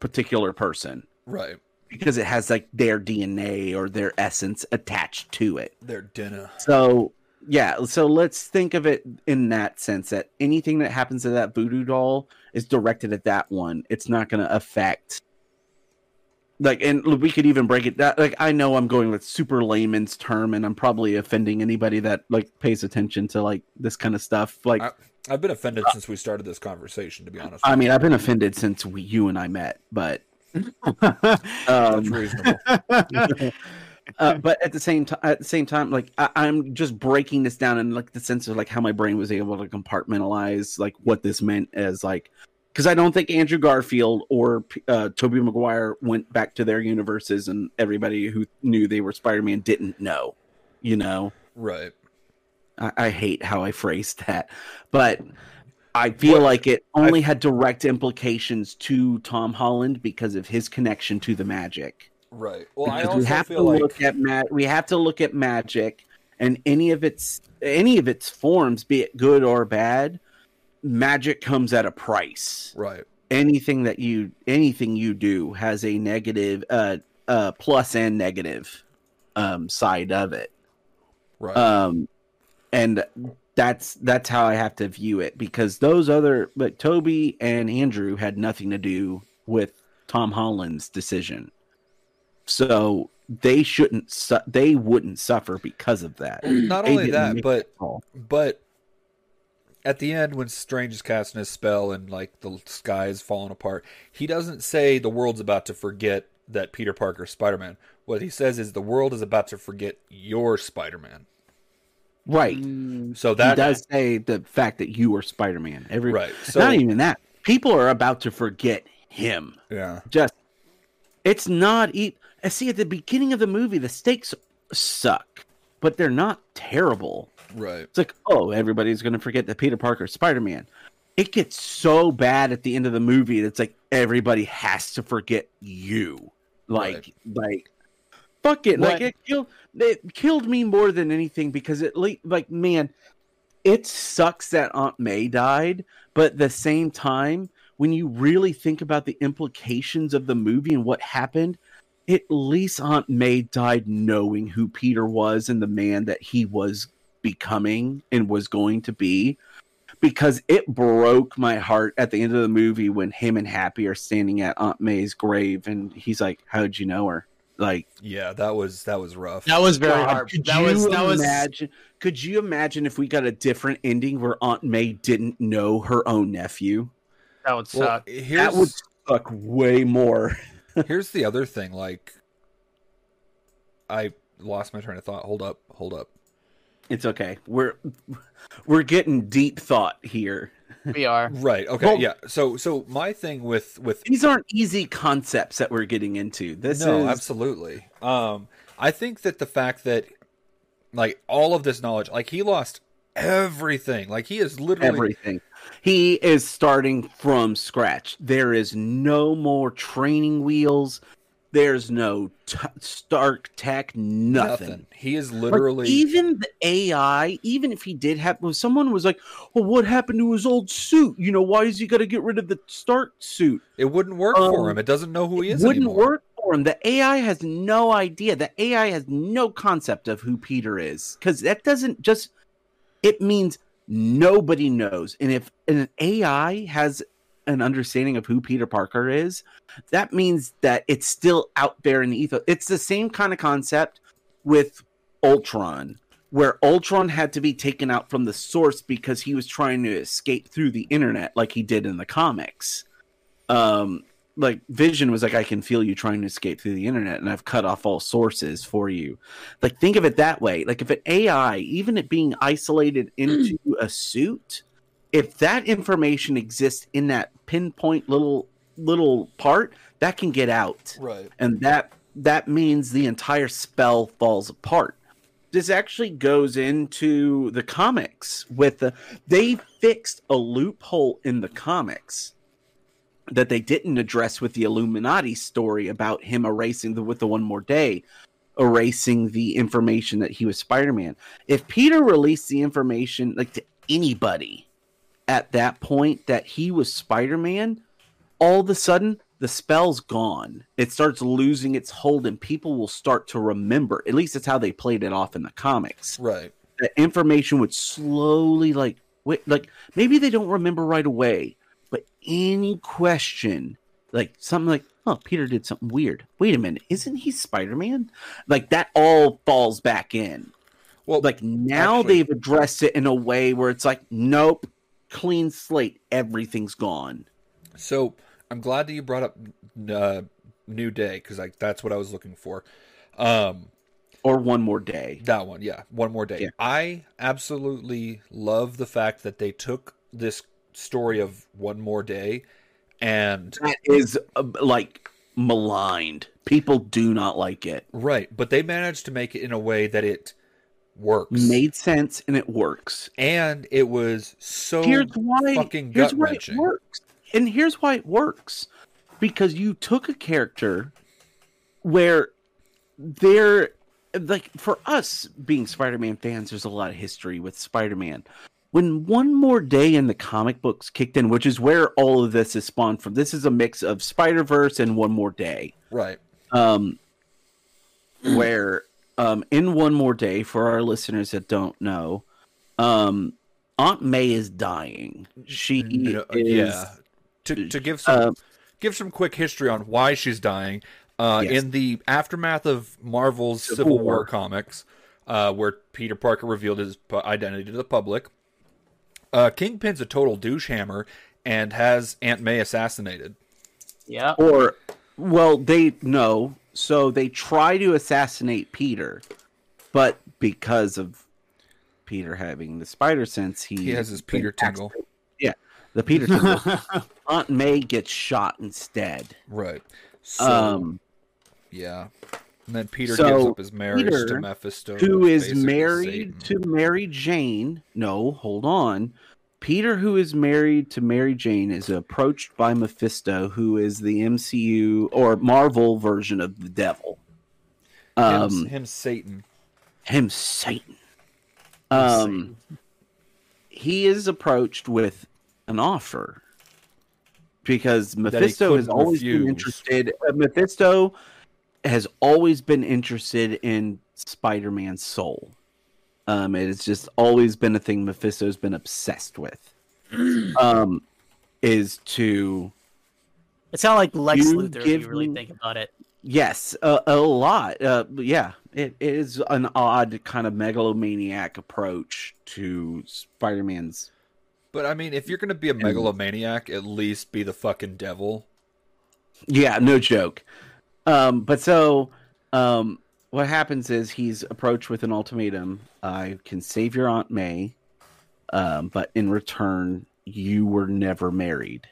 particular person Right. because it has like their DNA or their essence attached to it. Their dinner. So yeah, so let's think of it in that sense that anything that happens to that voodoo doll is directed at that one. It's not going to affect like and we could even break it that like I know I'm going with super layman's term and I'm probably offending anybody that like pays attention to like this kind of stuff. Like I- I've been offended since we started this conversation, to be honest. I mean, I've been offended since we, you and I met, but you. *laughs* that's um, reasonable. *laughs* uh, but at the same time, at the same time, like I, I'm just breaking this down in like the sense of like how my brain was able to compartmentalize like what this meant as like because I don't think Andrew Garfield or uh, Tobey Maguire went back to their universes and everybody who knew they were Spider-Man didn't know, you know. right. I, I hate how I phrased that, but I feel What- like it only had direct implications to Tom Holland because of his connection to the magic. Right. Well, I also we have to feel like look at ma- we have to look at magic and any of its any of its forms, be it good or bad. Magic comes at a price. right. Anything that you anything you do has a negative, uh, uh, plus and negative, um, side of it. Right. Um, and that's that's how I have to view it because those other like Tobey and Andrew had nothing to do with Tom Holland's decision, so they shouldn't su- they wouldn't suffer because of that. Not They only that, but but at the end when Strange is casting his spell and like the sky is falling apart, he doesn't say the world's about to forget that Peter Parker Spider-Man. What he says is the world is about to forget your Spider-Man. Right. Mm, So he that does say the fact that you are Spider-Man. Every right. So not even that. People are about to forget him. yeah. Just it's not e- I see at the beginning of the movie the stakes suck, but they're not terrible. Right. It's like, oh, everybody's gonna forget that Peter Parker Spider-Man. It gets so bad at the end of the movie that it's like everybody has to forget you. Like like fuck it. Like it killed it killed me more than anything because it like man, it sucks that Aunt May died, but at the same time, when you really think about the implications of the movie and what happened, at least Aunt May died knowing who Peter was and the man that he was becoming and was going to be. Because it broke my heart at the end of the movie when him and Happy are standing at Aunt May's grave and he's like, How'd you know her? Like Yeah, that was that was rough. that was very God, hard. Could That you was that was imagine? Could you imagine if we got a different ending where Aunt May didn't know her own nephew? that would well, suck. here's That would suck way more. *laughs* here's the other thing. Like, I lost my train of thought. Hold up. Hold up. It's okay. We're we're getting deep thought here. We are. Right. Okay. Well- yeah. So so my thing with with These aren't easy concepts that we're getting into. This no, is absolutely. Um, I think that the fact that like all of this knowledge, like he lost everything. Like he is literally everything. He is starting from scratch. There is no more training wheels. There's no t- Stark Tech. Nothing. nothing. He is Like, literally even the AI, even if he did have, if someone was like, "Well, what happened to his old suit? You know, why is he got to get rid of the Stark suit?" it wouldn't work for um, him. It doesn't know who he is It wouldn't anymore. work for him. The AI has no idea. The AI has no concept of who Peter is because that doesn't just. It means nobody knows, and if an AI has an understanding of who Peter Parker is, that means that it's still out there in the ether. It's the same kind of concept with Ultron, where Ultron had to be taken out from the source because he was trying to escape through the internet, like he did in the comics. Um, like Vision was like, I can feel you trying to escape through the internet, and I've cut off all sources for you. Like, think of it that way. Like, if an AI, even it being isolated into *clears throat* a suit, if that information exists in that pinpoint little little part, that can get out Right. and that that means the entire spell falls apart. This actually goes into the comics with the they fixed a loophole in the comics that they didn't address with the Illuminati story about him erasing the with the one more day erasing the information that he was Spider-Man. If Peter released the information like to anybody at that point that he was Spider-Man, all of a sudden the spell's gone. It starts losing its hold, and people will start to remember. At least that's how they played it off in the comics. Right. The information would slowly, like, wait, like maybe they don't remember right away, but any question, like something like, "Oh, Peter did something weird. Wait a minute, isn't he Spider Man?" Like that all falls back in. Well, Like now Actually- they've addressed it in a way where it's like, nope, clean slate, everything's gone. So I'm glad that you brought up uh, New Day because like that's what I was looking for. Um, Or one more day. that one, yeah, one more day. Yeah. I absolutely love the fact that they took this story of one more day and That is uh, like maligned. People do not like it. right, but they managed to make it in a way that it works Made sense and it works. and it was so here's why fucking here's gut why it works. And here's why it works. Because you took a character where they're like for us being Spider-Man fans, there's a lot of history with Spider-Man. When one more day in the comic books kicked in, which is where all of this is spawned from. This is a mix of Spider-Verse and one more day. Right. um, where um, in one more day for our listeners that don't know um, aunt may is dying she You is yeah. To to give some uh, give some quick history on why she's dying. Uh, Yes. In the aftermath of Marvel's Civil, Civil War. War. comics, uh, where Peter Parker revealed his identity to the public, uh, Kingpin's a total douche hammer and has Aunt May assassinated. Yeah. or well they no so they try to assassinate peter but because of Peter having the spider sense, he, He has his Peter tingle. Yeah, the Peter *laughs* tingle. Aunt May gets shot instead. Right. So um, yeah. And then Peter so gives up his marriage Peter, to Mephisto. who is married Satan. to Mary Jane. No, hold on. Peter, who is married to Mary Jane, is approached by Mephisto, who is the MCU or Marvel version of the devil. him, Um, him Satan. him Satan. Um, he is approached with an offer because Mephisto has always been interested. Uh, Mephisto has always been interested in Spider-Man's soul. Um, it has just always been a thing Mephisto's been obsessed with. *clears throat* um, is to It's kind of like Lex You Luthor if give you really me- think about it. Yes, uh, a lot. Uh, yeah, it, it is an odd kind of megalomaniac approach to Spider-Man's. But I mean, if you're gonna be a megalomaniac, at least be the fucking devil. Yeah, no joke. Um, but so, um, what happens is he's approached with an ultimatum: I can save your Aunt May, um, but in return, you were never married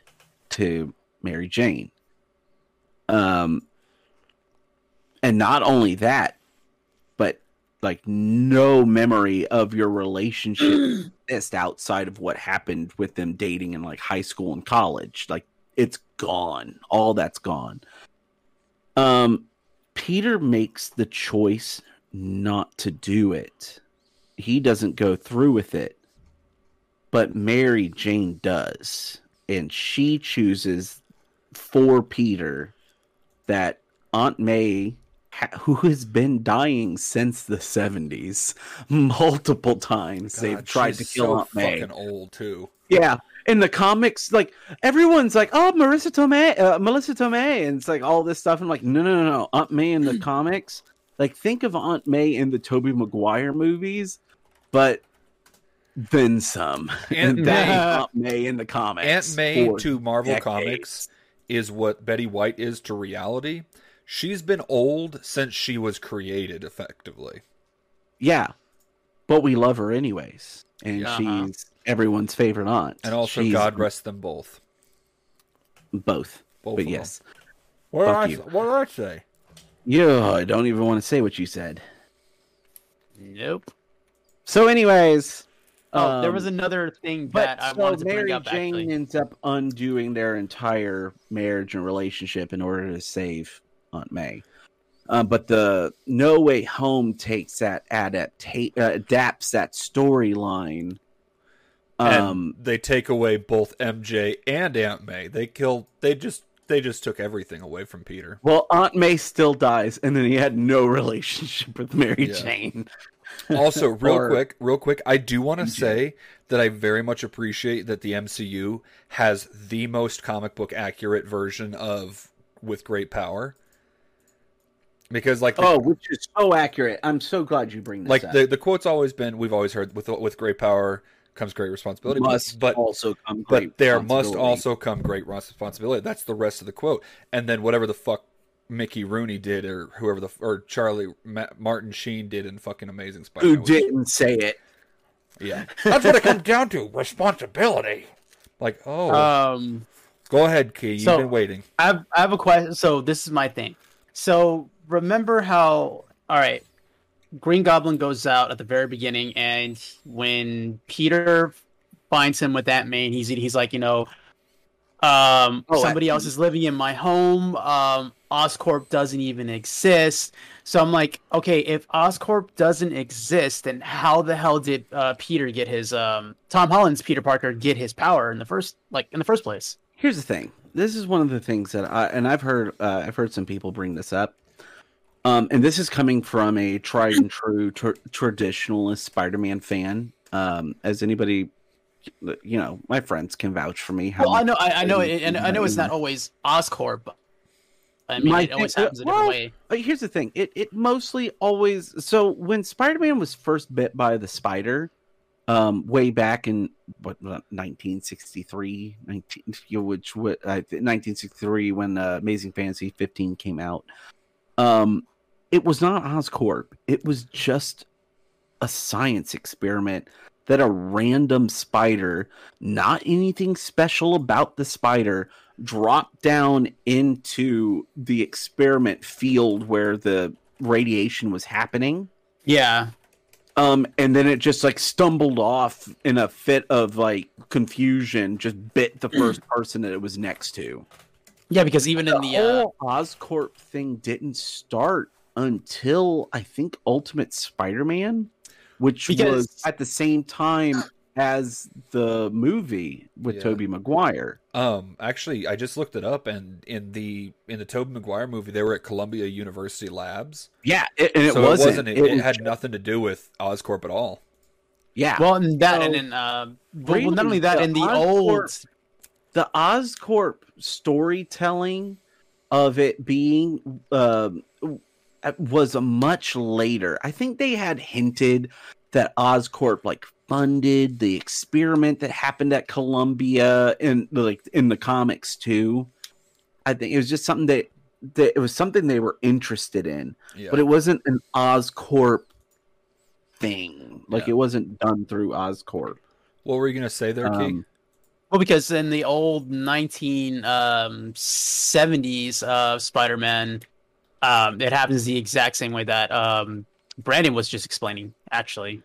to Mary Jane. Um, and not only that, but like no memory of your relationship *clears throat* exists outside of what happened with them dating in like high school and college. Like it's gone. All that's gone. Um, Peter makes the choice not to do it. He doesn't go through with it, but Mary Jane does, and she chooses for Peter that Aunt May, who has been dying since the seventies multiple times, they've tried to kill so Aunt May. fucking old too. Yeah, in the comics, like everyone's like, "Oh, Marisa Tomei, uh, Melissa Tomei," and it's like all this stuff. I'm like, no, no, no, no. Aunt May in the *clears throat* comics, like think of Aunt May in the Tobey Maguire movies, but then some. Aunt *laughs* and May- Aunt May in the comics. Aunt May to Marvel decades. Comics is what Betty White is to reality. She's been old since she was created, effectively. Yeah, but we love her anyways, and Uh-huh. she's everyone's favorite aunt. And also, She's God rest them both. both. Both but of them. yes, What Fuck did, you. I, what did I say? yeah, I don't even want to say what you said. Nope. So, anyways, Oh, there um, was another thing But that I so wanted to Mary bring up. Jane Actually, ends up undoing their entire marriage and relationship in order to save Aunt May. Um, but the No Way Home takes that adapta- uh, adapts that storyline. Um, and they take away both MJ and Aunt May. They killed. They just. They just took everything away from Peter. well, Aunt May still dies, and then he had no *laughs* relationship with Mary Yeah. Jane. Also, *laughs* real Or- quick, real quick, I do want to say that I very much appreciate that the MCU has the most comic book accurate version of with great power. Because like the, Oh, which is so accurate. I'm so glad you bring this like up. the the quote's always been we've always heard with with great power comes great responsibility, but- must but also come great but there must also come great responsibility. That's the rest of the quote. And then whatever the fuck Mickey Rooney did, or whoever the or Charlie Ma- Martin Sheen did in fucking Amazing who Spider-Man. didn't say it. Yeah, *laughs* that's what it comes down to: responsibility. Like, oh, um, go ahead, Key. You've so- been waiting. I have, I have a question. So this is my thing. So remember how? All right, Green Goblin goes out at the very beginning, and when Peter finds him with that man, he's he's like, you know, um, Oh, somebody I- else is living in my home. Um, Oscorp doesn't even exist. So I'm like, okay, if Oscorp doesn't exist, then how the hell did uh, Peter get his um, Tom Holland's Peter Parker get his power in the first like in the first place? here's the thing this is one of the things that i and i've heard uh, i've heard some people bring this up um and this is coming from a tried and true tr- traditionalist spider-man fan um as anybody you know my friends can vouch for me how Well, I know, I, I know, it, and I know it's not always Oscorp. But I mean, My it always thing- happens a different way. But here's the thing: it it mostly always. So when Spider-Man was first bit by the spider, um, way back in what 1963, 19, which what I 1963 when uh, Amazing Fantasy 15 came out, um, it was not Oscorp. It was just a science experiment that a random spider, not anything special about the spider, dropped down into the experiment field where the radiation was happening. Yeah. Um, and then it just like stumbled off in a fit of like confusion, just bit the first *clears throat* person that it was next to. Yeah, because even in the uh, whole Oscorp thing didn't start until I think Ultimate Spider-Man, which Because- was at the same time as the movie with Yeah. Tobey Maguire. Um, actually, I just looked it up, and in the in the Tobey Maguire movie, they were at Columbia University labs, Yeah, it, and it so wasn't. it wasn't. It, It it was had ju- nothing to do with Oscorp at all. yeah. well, and that So, and then uh, well, not only that, the in the Oscorp- old the Oscorp storytelling of it being um, was a much later. I think they had hinted that Oscorp like funded the experiment that happened at Columbia in like in the comics too. I think it was just something that, that it was something they were interested in, Yeah, but it wasn't an Oscorp thing. Like Yeah. it wasn't done through Oscorp. what were you gonna say there, Key? Um, well, because in the old nineteen seventies um, uh, Spider-Man, um, it happens the exact same way that um, Brandon was just explaining. Actually,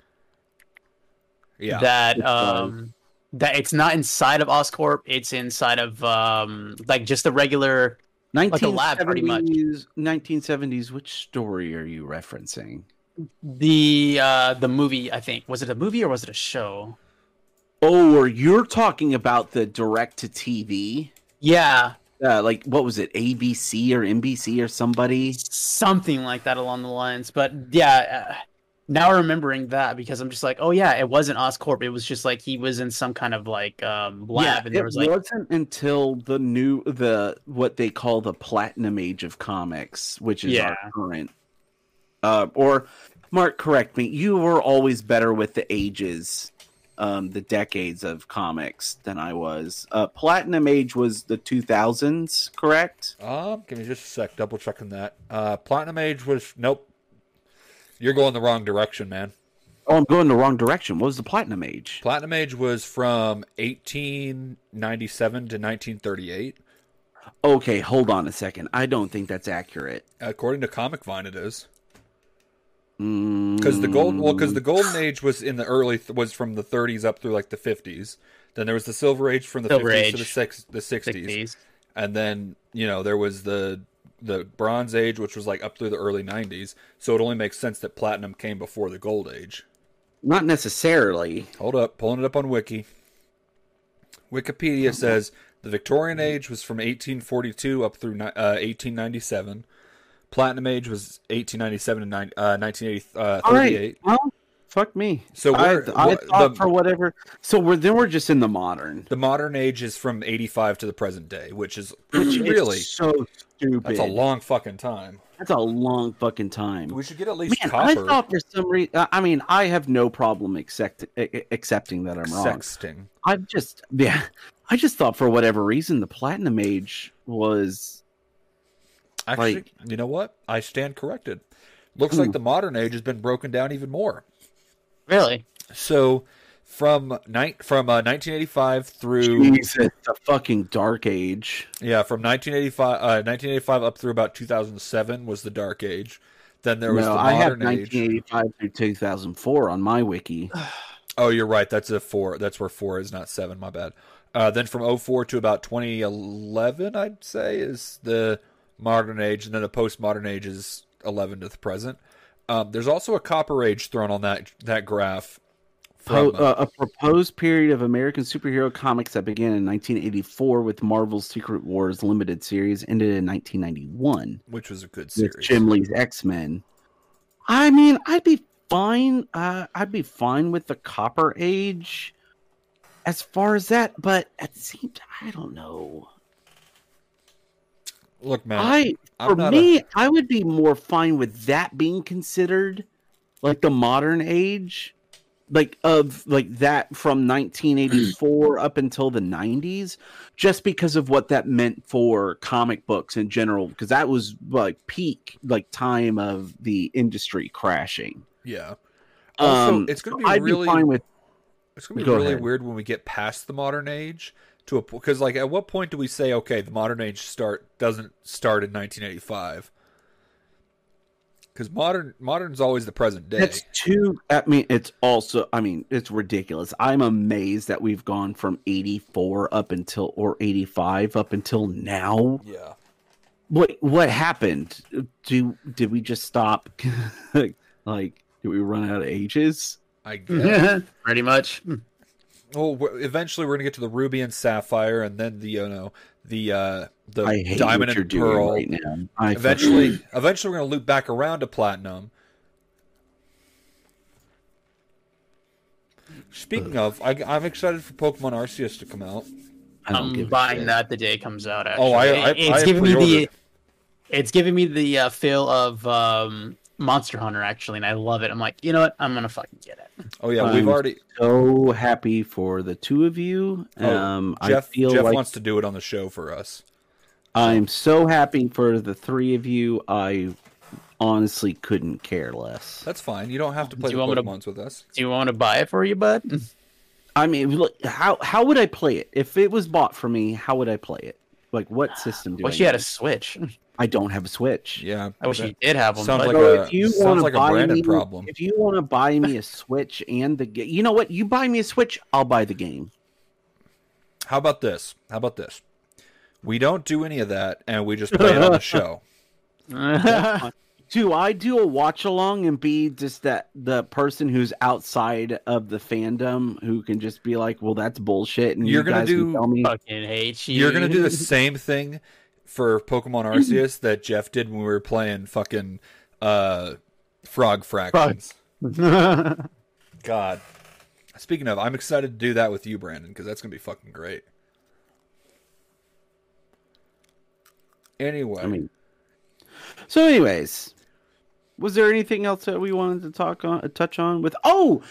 Yeah, that um, that it's not inside of Oscorp; it's inside of um, like just the regular. Like a lab, pretty much. 1970s 1970s. Which story are you referencing? The uh, the movie, I think, was it a movie or was it a show? Oh, or you're talking about the direct to TV? Yeah, Uh, like what was it? ABC or NBC or somebody? something like that along the lines. But yeah, uh, now remembering that because I'm just like, oh yeah, it wasn't Oscorp. It was just like he was in some kind of like um, lab, and there it was like, wasn't until the new the what they call the platinum age of comics, which is our current. Uh, or Mark, correct me. You were always better with the ages, um, the decades of comics than I was. Uh, platinum age was the two thousands, correct? Um, give me just a sec. Double checking that. Uh, Platinum Age was nope. You're going the wrong direction, man. Oh, I'm going the wrong direction. What was the platinum age? Platinum Age was from 1897 to 1938. Okay, hold on a second. I don't think that's accurate. According to Comic Vine, it is Because the gold. Well, because the Golden Age was in the early was from the 30s up through like the 50s. Then there was the Silver Age from the Silver 50s to the six the 60s. 60s. and then you know there was the the bronze age which was like up through the early 90s so it only makes sense that platinum came before the gold age not necessarily. hold up pulling it up on wiki wikipedia says the victorian age was from 1842 up through uh, 1897 platinum age was 1897 to nine, uh, 1938 uh, All right. Well, fuck me. So I, we're- I thought the- for whatever. So we're then we're just in the modern, the modern age is from 85 to the present day which is *clears throat* which really so stupid. that's a long fucking time That's a long fucking time. we should get at least Man, I thought for some reason. I mean, I have no problem accept, accepting that I'm wrong. sexting I just, yeah, I just thought for whatever reason the platinum age was. Actually, Like- you know what? I stand corrected. Looks Ooh. like the modern age has been broken down even more. Really? So, from night from uh, 1985 through Jesus, the fucking dark age. yeah, from 1985 uh, 1985 up through about 2007 was the dark age. Then there was no, the I have modern age. 1985 through 2004 on my wiki. *sighs* Oh, you're right. That's a four. That's where four is, not seven. My bad. Uh, then from 04 to about 2011, I'd say is the modern age, and then the postmodern age is 11 to the present. Um, there's also a copper age thrown on that that graph. From, uh, a proposed period of American superhero comics that began in 1984 with Marvel's Secret Wars limited series ended in 1991 which was a good series. Jim Lee's X Men. I mean, I'd be fine. Uh, I'd be fine with the Copper Age as far as that, but at the same time, I don't know. Look, man, I I'm for me, I would be more fine with that being considered like the modern age, like of like that from 1984 up until the 90s, just because of what that meant for comic books in general. Because that was like peak like time of the industry crashing. yeah. Also, Um, it's going to be I'd really be fine with It's gonna be Go really ahead. weird when we get past the modern age to a because like at what point do we say okay the modern age start doesn't start in 1985 because modern modern's always the present day. That's too. I mean, it's also. I mean, it's ridiculous. I'm amazed that we've gone from 84 up until or 85 up until now. yeah, What what happened? Do did we just stop? *laughs* like, did we run out of ages? I guess. *laughs* Pretty much. Well, eventually we're gonna get to the ruby and sapphire, and then the you know the uh the I hate diamond what you're and doing pearl. right now. I Eventually, eventually we're gonna loop back around to platinum. Speaking of, I, I'm excited for Pokemon Arceus to come out. I don't give I'm buying shit. that the day it comes out. Actually. Oh, I- I- it's I giving me the it's giving me the uh, feel of um, Monster Hunter actually, and I love it. I'm like, you know what? I'm gonna fucking get it. Oh yeah, we've I'm already. So happy for the two of you. Oh, um, Jeff I feel Jeff like wants to do it on the show for us. I'm so happy for the three of you. I honestly couldn't care less. That's fine. You don't have to play Do the you to- with us. Do you want to buy it for you, bud? *laughs* I mean, look, how how would I play it if it was bought for me? How would I play it? Like, what *sighs* system do I? wish you had a? Switch. *laughs* I don't have a Switch. Yeah, I wish you did have one. Sounds but- like So a- if you sounds want to like a buy Brandon me, problem. if you want to buy me a Switch and the game, you know what? You buy me a Switch, I'll buy the game. How about this? How about this? We don't do any of that, and we just play it on the *laughs* show. *laughs* Do I do a watch along and be just that the person who's outside of the fandom who can just be like, "Well, that's bullshit," and You're you gonna guys can do- tell me fucking hate you. You're gonna do the same thing for Pokemon *laughs* Arceus that Jeff did when we were playing fucking uh, Frog Fractions. *laughs* God. Speaking of, I'm excited to do that with you, Brandon, because that's gonna be fucking great. Anyway, I mean, so anyways, was there anything else that we wanted to talk on, uh, touch on with? Oh,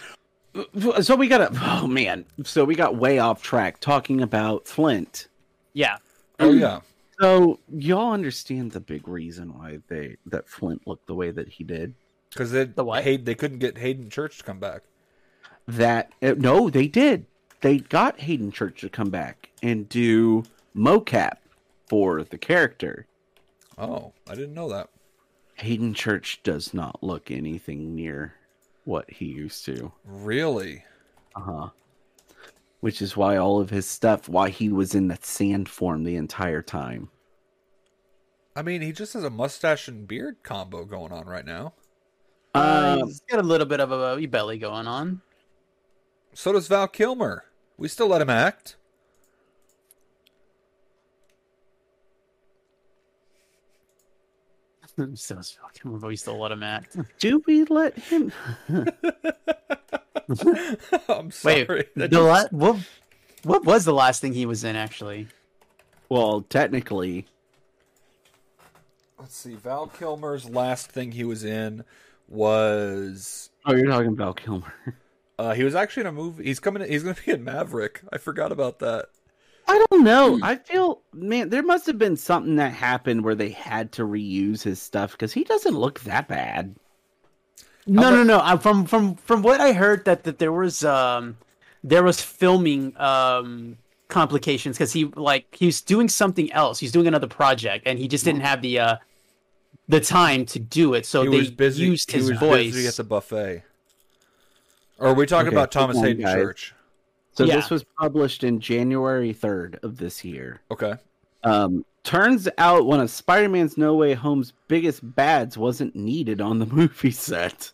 so we got a oh man, so we got way off track talking about Flint. yeah. oh yeah, So y'all understand the big reason why they that Flint looked the way that he did. because they The what? Hay- they couldn't get Haden Church to come back. That uh, no, they did. They got Haden Church to come back and do mocap for the character. Oh, I didn't know that. Haden Church does not look anything near what he used to. Really? Uh huh. Which is why all of his stuff, why he was in that sand form the entire time. I mean, he just has a mustache and beard combo going on right now. Uh, Um, he's got a little bit of a belly going on. So does Val Kilmer. We still let him act. *laughs* so it's fucking we still let him act. do we let him? *laughs* *laughs* *laughs* I'm Wait, sorry. the just- la- what what was the last thing he was in actually? Well, technically, Let's see. Val Kilmer's last thing he was in was oh, you're talking about Kilmer. *laughs* uh, he was actually in a movie. He's coming. He's going to be in Maverick. I forgot about that. I don't know. I feel, man, there must have been something that happened where they had to reuse his stuff because he doesn't look that bad. No, no, no. I'm from from from what I heard that that there was um there was filming um complications because he like he was doing something else. He's doing another project and he just didn't have the uh the time to do it. So he they was busy. used he was voice. busy at the buffet. Or are we talking Okay, about keep Thomas going, Haden guys. Church? So Yeah. this was published in January 3rd of this year. Okay. Um, turns out one of Spider-Man's No Way Home's biggest bads wasn't needed on the *laughs* movie set.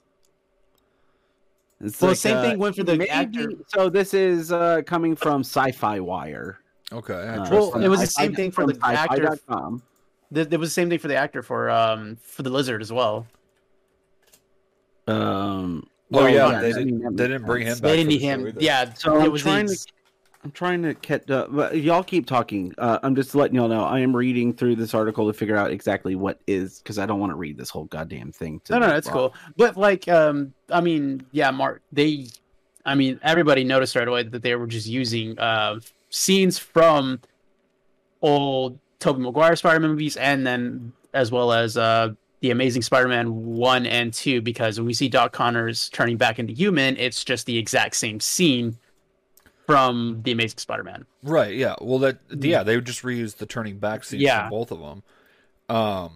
It's Well, like, same uh, thing went for the maybe- actor. So this is uh, coming from Sci-Fi Wire. Okay. I Uh, Well, it was the sci-fi- same thing for from the actor. sci-fi.com. There, there was the same thing for the actor for um for the lizard as well. Um, Oh well, yeah, yeah, they I mean, didn't. They didn't bring him back. They didn't need him. either. Yeah, So it I'm was trying his- to I'm trying to get uh, y'all keep talking. Uh, I'm just letting y'all know I am reading through this article to figure out exactly what is because I don't want to read this whole goddamn thing. To No, no, that's cool. But like, um, I mean, yeah, Mark, they, I mean, everybody noticed right away that they were just using uh scenes from old Tobey Maguire Spider-Man movies, and then as well as uh the Amazing Spider-Man one and two because when we see Doc Connors turning back into human, it's just the exact same scene from the Amazing Spider-Man. Right. Yeah. Well, that yeah, they would just reuse the turning back scenes Yeah. from both of them. Um.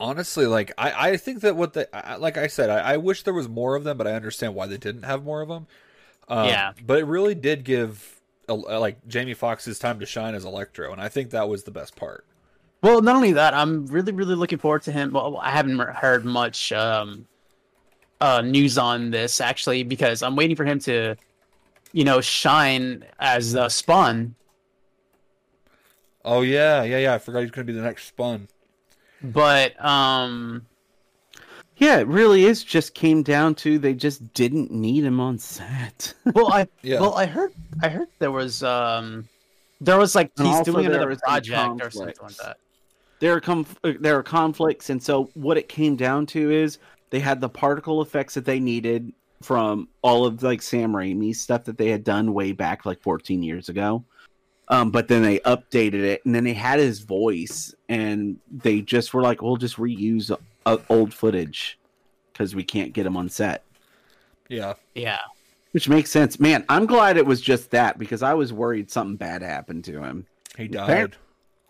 Honestly, like I, I think that what they, I- like I said, I, I wish there was more of them, but I understand why they didn't have more of them. Um, Yeah. But it really did give, uh, like Jamie Foxx's time to shine as Electro, and I think that was the best part. Well, not only that, I'm really, really looking forward to him. Well, I haven't heard much um, uh, news on this actually because I'm waiting for him to, you know, shine as uh, Spawn. Oh yeah, yeah, yeah. I forgot he's going to be the next Spawn. But um, Yeah, it really is. Just came down to they just didn't need him on set. *laughs* well, I Yeah. well, I heard, I heard there was um, there was like And he's doing another project or something like that. there are conf- uh, there are conflicts, and so what it came down to is they had the particle effects that they needed from all of like Sam Raimi's stuff that they had done way back like 14 years ago. Um, but then they updated it, and then they had his voice, and they just were like, "We'll just reuse uh, old footage because we can't get him on set." Yeah. Yeah, Which makes sense, man. I'm glad it was just that because I was worried something bad happened to him. He died.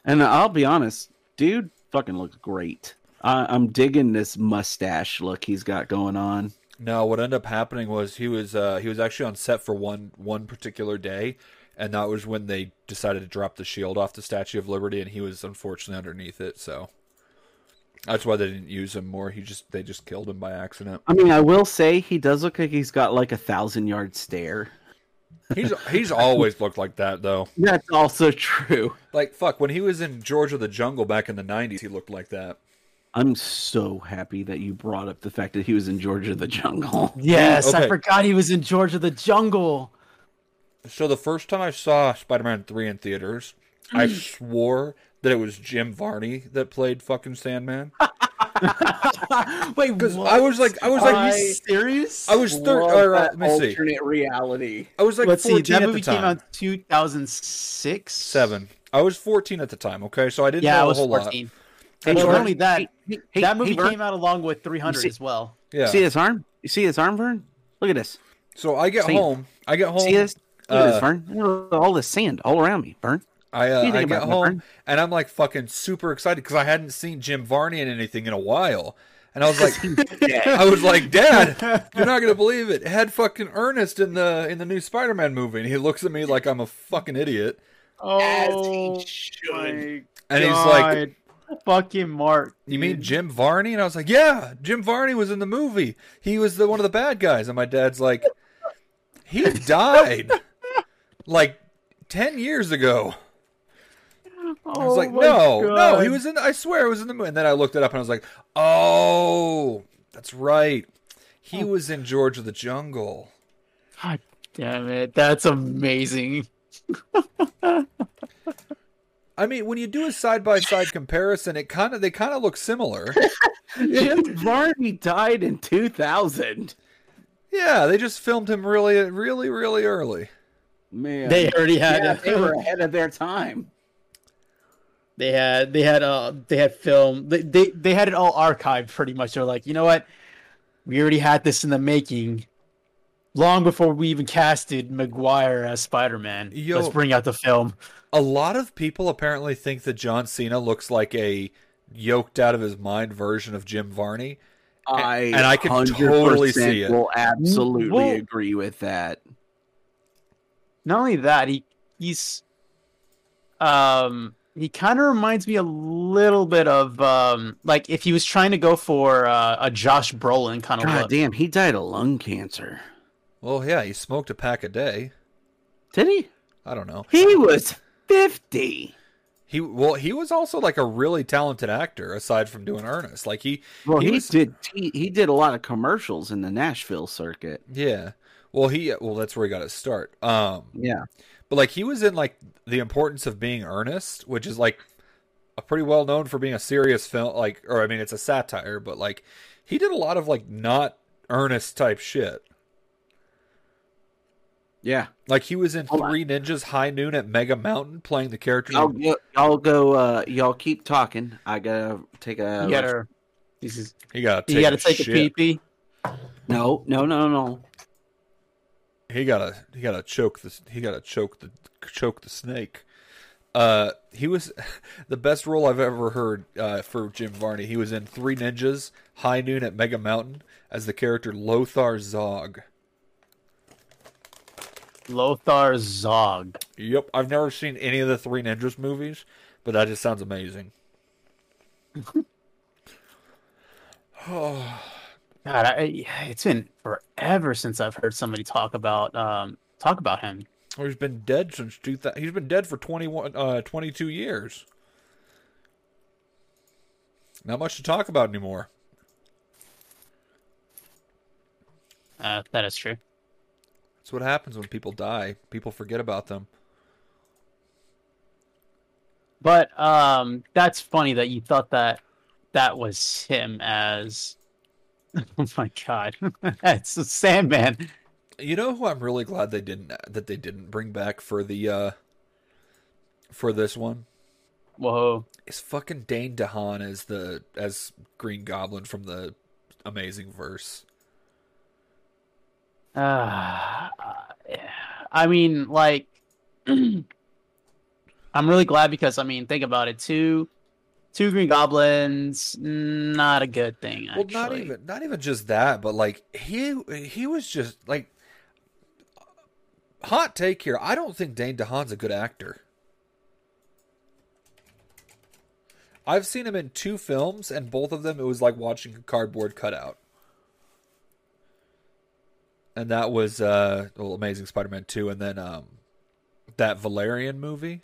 And I'll be honest, dude, fucking looks great. I, I'm digging this mustache look he's got going on. No, what ended up happening was he was uh, he was actually on set for one one particular day, and that was when they decided to drop the shield off the Statue of Liberty, and he was unfortunately underneath it. So that's why they didn't use him more. He just they just killed him by accident. I mean, I will say he does look like he's got like a thousand yard stare. He's he's always looked like that though. *laughs* That's also true. Like fuck, when he was in George of the Jungle back in the '90s, he looked like that. I'm so happy that you brought up the fact that he was in George of the Jungle. yes, I forgot he was in George of the Jungle. So the first time I saw Spider-Man three in theaters, I swore that it was Jim Varney that played fucking Sandman. *laughs* Wait, Because I was like, I was are like, you serious? I was thir- Love or, uh, that let me see. alternate reality. I was like Let's see. 14 That movie came out 2006. Seven. I was 14 at the time. Okay, so I didn't Yeah, know I a was whole 14. Hey, And not only that, hey, hey, that movie hey, came out along with 300 see- as well. Yeah. See his arm? You see his arm, Vern? Look at this. so I get see- home. I get home. See this? Look at this, uh, Vern. All this sand all around me, Vern. I uh, What do you I get home Vern? and I'm like fucking super excited because I hadn't seen Jim Varney in anything in a while, and I was like, *laughs* I was like, Dad, *laughs* you're not gonna believe it. It had fucking Ernest in the in the new Spider-Man movie, and he looks at me like I'm a fucking idiot, Oh, as he should. and he's like, fucking Mark. You mean Jim Varney? And I was like, Yeah, Jim Varney was in the movie. He was the one of the bad guys. And my dad's like, He died like ten years ago. I was like, oh No, no, he was in I swear it was in the movie. And then I looked it up and I was like, Oh, that's right. He oh. was in George of the Jungle. God damn it. That's amazing. *laughs* I mean, when you do a side by side comparison, it kind of they kind of look similar. *laughs* Jim Varney died in 2000. Yeah, they just filmed him really, really, really early. Man, They already had yeah, a- they were ahead of their time. They had they had uh they had film they, they they had it all archived pretty much. They're like, you know what? We already had this in the making. Long before we even casted Maguire as Spider Man. Let's bring out the film. A lot of people apparently think that John Cena looks like a yoked out of his mind version of Jim Varney. I and I can totally see it. Will absolutely Well- agree with that. Not only that, he he's um he kind of reminds me a little bit of um like if he was trying to go for uh, a Josh Brolin kind of God look. damn, he died of lung cancer. Well, yeah, he smoked a pack a day. Did he? I don't know. He was 50. He well, he was also like a really talented actor aside from doing Ernest. Like he, Well, he, was- did. He, he did a lot of commercials in the Nashville circuit. yeah. Well, he well, that's where he got his start. Um, Yeah. but like he was in like the importance of being earnest, which is like a pretty well known for being a serious film. Like, or I mean, it's a satire, but like he did a lot of like not earnest type shit. Yeah, Like he was in Hold on. Three Ninjas High Noon at Mega Mountain playing the character. I'll go. I'll go. Uh, y'all keep talking. I gotta take a. You gotta, this is, He got to you take, gotta a take a shit. pee pee. No, no, no, no. He gotta he gotta choke the he gotta choke the choke the snake. Uh, he was *laughs* the best role I've ever heard uh, for Jim Varney. He was in Three Ninjas, High Noon at Mega Mountain as the character Lothar Zog. Lothar Zogg. Yep, I've never seen any of the Three Ninjas movies, but that just sounds amazing. oh. *sighs* God, I, it's been forever since I've heard somebody talk about um talk about him. Well, he's been dead since 2000. He's been dead for 21, uh, 22 years. Not much to talk about anymore. Uh, that is true. That's what happens when people die. People forget about them. But um, that's funny that you thought that that was him as. *laughs* Oh my god, *laughs* that's the Sandman. You know who I'm really glad they didn't that they didn't bring back for the uh for this one Whoa. is fucking Dane DeHaan as the as Green Goblin from the Amazing Verse. Uh, I mean, like, *clears throat* I'm really glad because I mean, think about it. Two, two Green Goblins, not a good thing. Actually. Well, not even not even just that, but like he he was just like hot take here. I don't think Dane DeHaan's a good actor. I've seen him in two films, and both of them it was like watching a cardboard cutout. And that was uh well, Amazing Spider-Man 2 and then um that Valerian movie.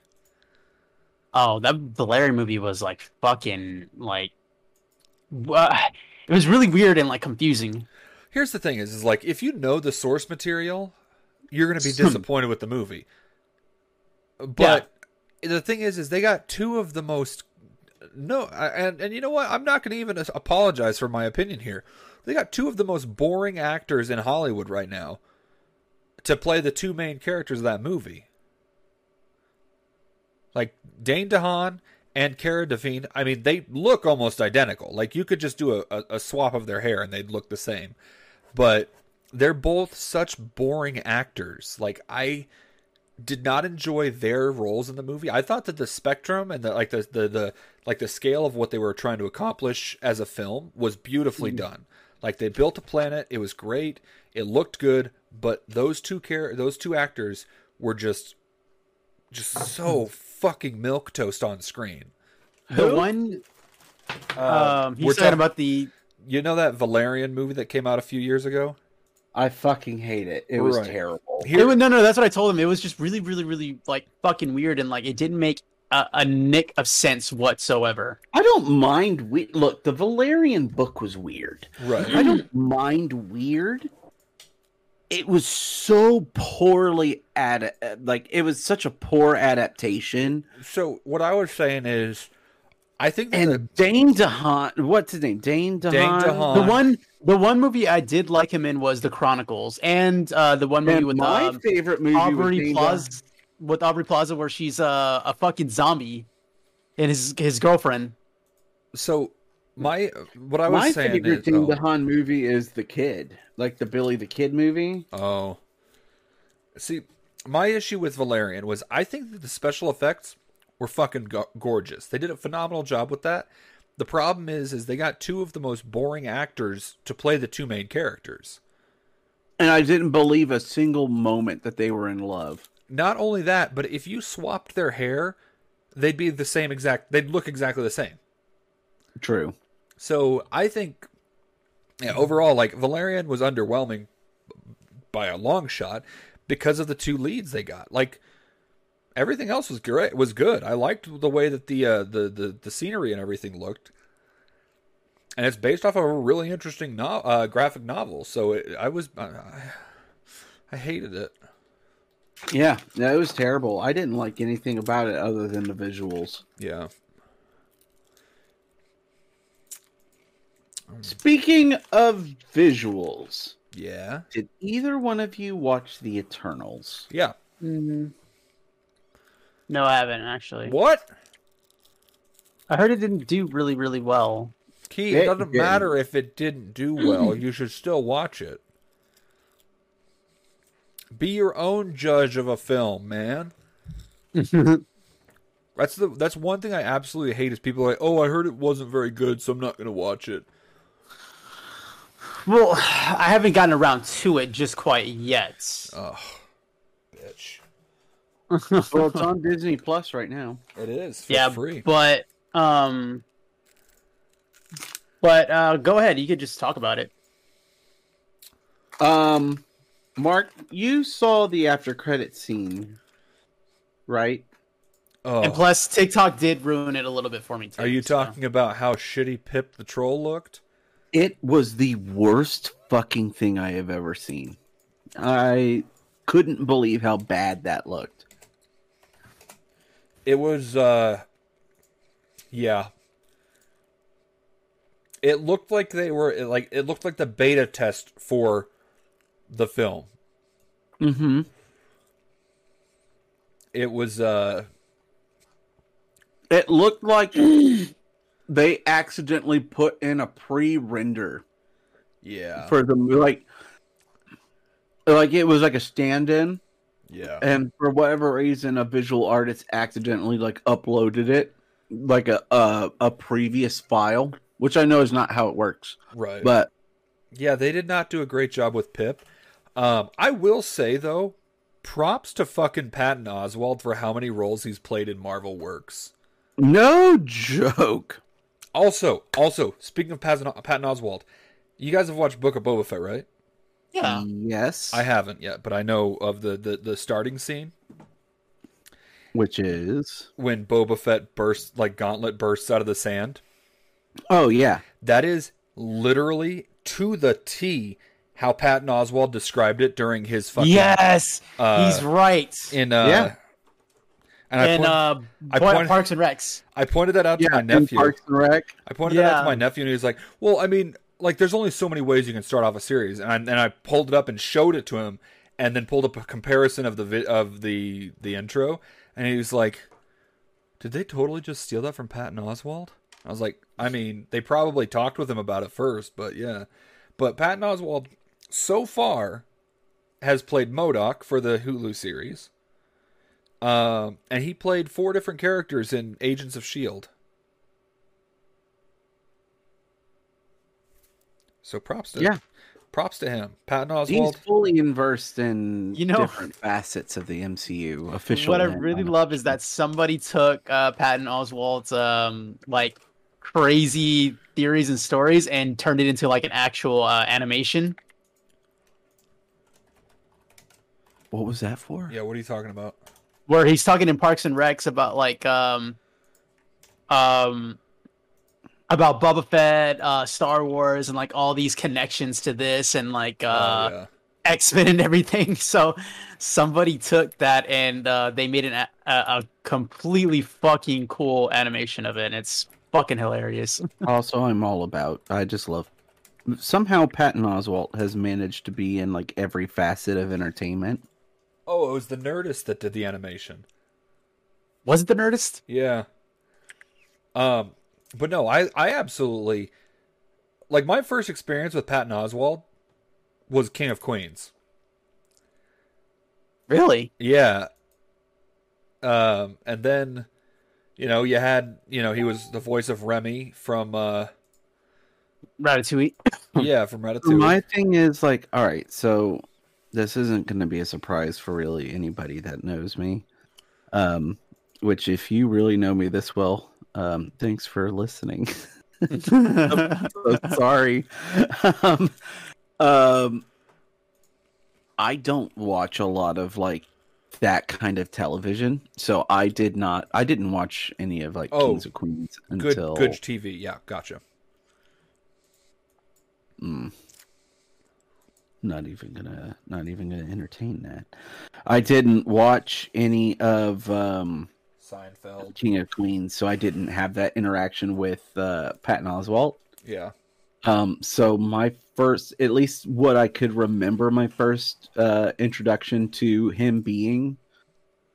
Oh, that Valerian movie was like fucking like. Uh, it was really weird and like confusing. Here's the thing is, is like if you know the source material, you're going to be disappointed with the movie. But the thing is is they got two of the most no and and you know what? I'm not going to even apologize for my opinion here. They got two of the most boring actors in Hollywood right now to play the two main characters of that movie. Like Dane DeHaan and Cara Delevingne, I mean, they look almost identical. Like you could just do a, a, swap of their hair and they'd look the same. But they're both such boring actors. Like I did not enjoy their roles in the movie. I thought that the spectrum and the like the the, the like the scale of what they were trying to accomplish as a film was beautifully mm. done. Like they built a planet, it was great, it looked good, but those two char- those two actors were just just so fucking milk toast on screen. The one, um, he's we're talking about the You know that Valerian movie that came out a few years ago? I fucking hate it. It was terrible. Here- It was, no, no, that's what I told him. It was just really, really, really like fucking weird, and like it didn't make a, a nick of sense whatsoever. I don't mind. We- Look, the Valerian book was weird. right. I don't mind weird. It was so poorly ad like it was such a poor adaptation. So what I was saying is, I think that And Dane DeHaan, what's his name? Dane DeHaan. Dane DeHaan. The one, the one movie I did like him in was The Chronicles, and uh, the one movie And with my um, favorite movie was Dane Plaza, DeHaan. With Aubrey Plaza, where she's uh, a fucking zombie, and his his girlfriend. so my what I was My saying favorite is, Dane oh, DeHaan movie is The Kid, like the Billy the Kid movie. oh. see, my issue with Valerian was I think that the special effects were fucking go- gorgeous. They did a phenomenal job with that. The problem is, is they got two of the most boring actors to play the two main characters. And I didn't believe a single moment that they were in love. Not only that, but if you swapped their hair, they'd be the same exact. They'd look exactly the same. True. So I think, yeah, overall, like Valerian was underwhelming by a long shot because of the two leads they got. Like everything else was great, was good. I liked the way that the uh, the, the the scenery and everything looked, and it's based off of a really interesting no- uh, graphic novel. So it, I was, I, I hated it. Yeah, no, it was terrible. I didn't like anything about it other than the visuals. Yeah. Speaking of visuals, Yeah. Did either one of you watch The Eternals? Yeah. Mm. No, I haven't actually. What? I heard it didn't do really, really well. Key, it It doesn't didn't. matter if it didn't do well. you should still watch it. Be your own judge of a film, man. *laughs* That's the that's one thing I absolutely hate is people are like, "Oh, I heard it wasn't very good, so I'm not going to watch it." Well, I haven't gotten around to it just quite yet. Oh, bitch. *laughs* Well, it's on Disney Plus right now. It is for yeah, free. but um, but uh, go ahead. You could just talk about it. Um, Mark, you saw the after credit scene, right? Oh, And plus, TikTok did ruin it a little bit for me too. are you so- talking about how shitty Pip the troll looked? It was the worst fucking thing I have ever seen. I couldn't believe how bad that looked. It was uh yeah. It looked like they were like it looked like the beta test for the film. Mm-hmm. It was uh It looked like *clears throat* they accidentally put in a pre-render yeah. for the like, like it was like a stand-in, yeah. and for whatever reason, a visual artist accidentally like uploaded it like a a, a previous file, which I know is not how it works, Right. but yeah, they did not do a great job with Pip. Um I will say though, props to fucking Patton Oswalt for how many roles he's played in Marvel Works. no joke. Also, also, speaking of Patton, Patton Oswalt, you guys have watched Book of Boba Fett, right? Yeah. Yes, I haven't yet, but I know of the, the, the starting scene which is when Boba Fett bursts, like Gauntlet bursts out of the sand. oh yeah, That is literally to the T how Patton Oswalt described it during his fucking Yes, uh, he's right. in uh Yeah. and I, point- uh, I pointed- Parks and Recs. I pointed that out to yeah. my nephew. Parks and Rec. I pointed that out to my nephew, and he was like, "Well, I mean, like, there's only so many ways you can start off a series." And I, and I pulled it up and showed it to him, and then pulled up a comparison of the vi- of the the intro, and he was like, "Did they totally just steal that from Patton Oswalt?" I was like, "I mean, they probably talked with him about it first, but yeah." But Patton Oswalt, so far, has played MODOK for the Hulu series. Um, and he played four different characters in Agents of Shield. So props to Yeah. props to him, Patton He's Oswald. fully immersed in You know- different facets of the MCU. Official. What I really unofficial. love is that somebody took uh, Patton Oswalt's um, like crazy theories and stories and turned it into like an actual uh, animation. What was that for? Yeah, what are you talking about? where he's talking in Parks and Recs about like um um about Boba Fett, uh Star Wars and like all these connections to this and like uh oh, yeah. X-Men and everything. *laughs* So somebody took that and uh they made an a, a a completely fucking cool animation of it and it's fucking hilarious. *laughs* Also, I'm all about. I just love. Somehow, Patton Oswalt has managed to be in like every facet of entertainment. Oh, it was the Nerdist that did the animation. Was it the Nerdist? Yeah. Um, but no, I I absolutely like my first experience with Patton Oswalt was King of Queens. Really? Yeah. Um, and then, you know, you had, you know, he was the voice of Remy from, uh, Ratatouille. yeah, from *coughs* Ratatouille. My thing is like, all right, so this isn't going to be a surprise for really anybody that knows me. Um, which, if you really know me this well, um, thanks for listening. so *laughs* sorry. um, um, I don't watch a lot of like that kind of television, so I did not. I didn't watch any of like Oh, Kings of Queens good, until good TV. Yeah, gotcha. Mm. Not even gonna, not even gonna entertain that. I didn't watch any of um, Seinfeld. King of Queens, so I didn't have that interaction with uh, Patton Oswalt. Yeah. Um, so my first, at least what I could remember, my first uh, introduction to him being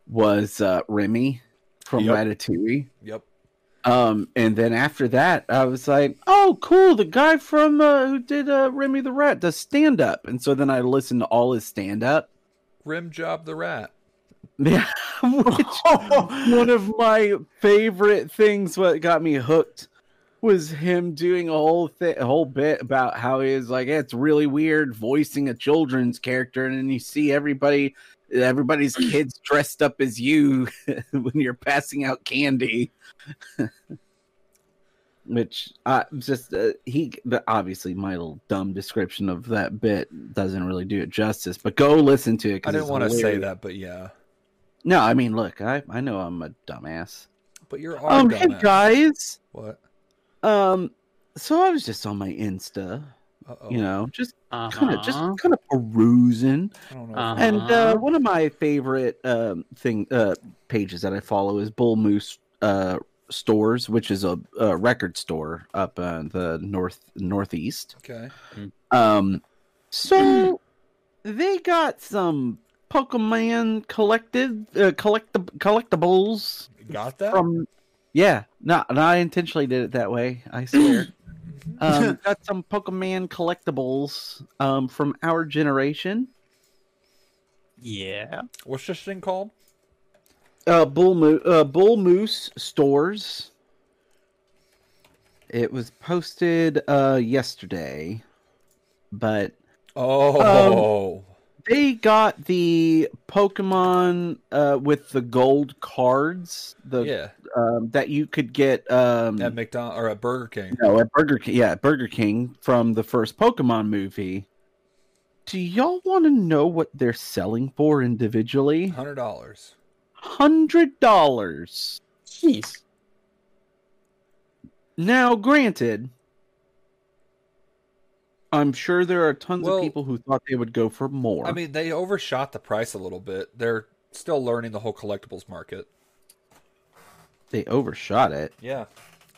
was uh, Remy from Yep. Ratatouille. Yep. Um, and then after that, I was like, "Oh, cool! The guy from uh, who did uh, Remy the Rat does stand up." And so then I listened to all his stand up. Rim Job the Rat. *laughs* Yeah, which *laughs* one of my favorite things what got me hooked was him doing a whole thing, a whole bit about how he is like, it's really weird voicing a children's character, and then you see everybody, everybody's *clears throat* kids dressed up as you *laughs* when you're passing out candy. *laughs* Which uh, just uh, he, but obviously my little dumb description of that bit doesn't really do it justice. But go listen to it I didn't want to say that, but yeah. No, I mean, look, I I know I'm a dumbass. But you're our Um, hey guys, What? um, so I was just on my Insta, Uh-oh. you know, just Uh-huh. kind of just kind of perusing, I don't know. Uh-huh. and uh, one of my favorite um thing uh pages that I follow is Bull Moose uh stores, which is a, a record store up in the north northeast. okay. Um, so *clears throat* they got some Pokemon collected uh, collect collectibles You got that? from yeah no, no i intentionally did it that way i swear *clears throat* um *laughs* got some pokemon collectibles um from our generation Yeah. What's this thing called? uh bull Mo- uh bull moose stores it was posted uh yesterday but Oh. They got the pokemon uh with the gold cards the yeah. um that you could get um At McDonald or at Burger King. No, at Burger King. Yeah, at Burger King from the first Pokemon movie. Do y'all want to know what they're selling for individually? Hundred dollars. Hundred dollars. Jeez. Now, granted, I'm sure there are tons Well- of people who thought they would go for more. I mean, they overshot the price a little bit. They're still learning the whole collectibles market. they overshot it. Yeah.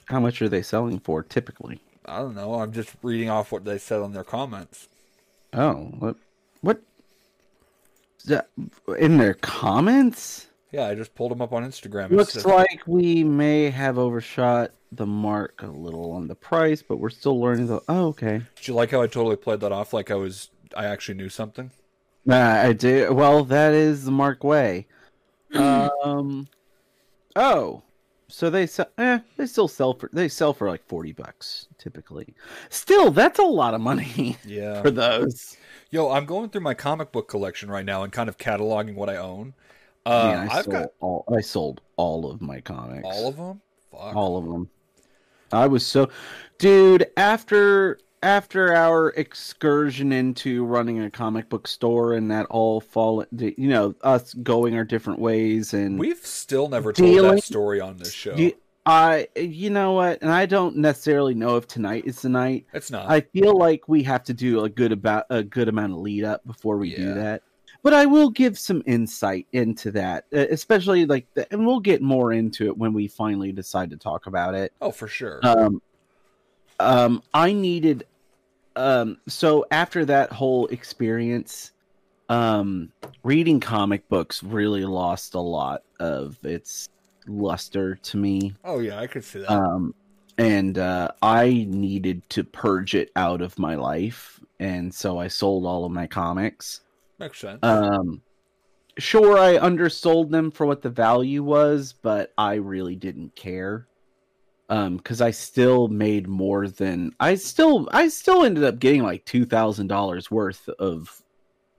How much are they selling for typically? I don't know. I'm just reading off what they said on their comments. Oh, what? What? Is that- In their comments? Yeah, I just pulled them up on Instagram. Looks said- like we may have overshot the mark a little on the price, but we're still learning the. Oh, okay. Did you like how I totally played that off like I was I actually knew something? Nah, I do. Well, that is the Mark way. *clears throat* um. Oh, so they sell. Eh, they still sell for. They sell for like forty bucks typically. Still, that's a lot of money *laughs* Yeah. for those. Yo, I'm going through my comic book collection right now and kind of cataloging what I own. Uh, Man, I I've sold got all. I sold all of my comics. all of them. Fuck. all of them. I was so, dude. After after our excursion into running a comic book store and that all fall, you know, us going our different ways and We've still never told Dealing- that story on this show. you, I, you know what, and I don't necessarily know if tonight is the night. it's not. I feel like we have to do a good about a good amount of lead up before we Yeah. do that. But I will give some insight into that, especially like, the, and we'll get more into it when we finally decide to talk about it. oh, for sure. um um i needed um so after that whole experience um reading comic books really lost a lot of its luster to me oh yeah, I could see that. um and uh i needed to purge it out of my life and so i sold all of my comics Makes sense. um sure i undersold them for what the value was but i really didn't care um because i still made more than i still i still ended up getting like two thousand dollars worth of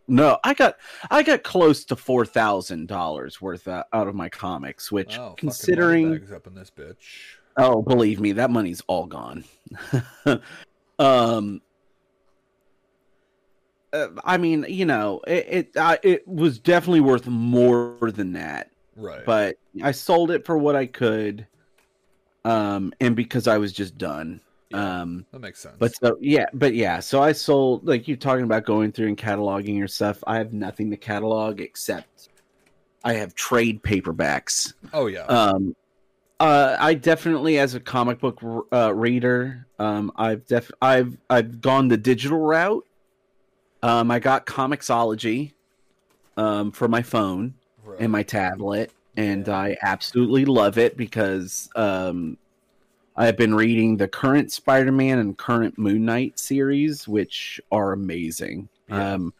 no i got i got close to four thousand dollars worth out out of my comics which oh, considering up in this bitch. Oh, believe me, that money's all gone. *laughs* um, uh, I mean, you know, it it, it was definitely worth more than that, Right. but I sold it for what I could, um, and because I was just done. Yeah. Um, that makes sense. but so yeah, but yeah, so I sold like you're talking about going through and cataloging your stuff. I have nothing to catalog except I have trade paperbacks oh yeah. um Uh, I definitely, as a comic book uh, reader, um, I've def I've I've gone the digital route. Um, I got Comixology, um, for my phone Right. and my tablet, and Yeah. I absolutely love it because um, I've been reading the current Spider-Man and current Moon Knight series, which are amazing. Yeah. Um,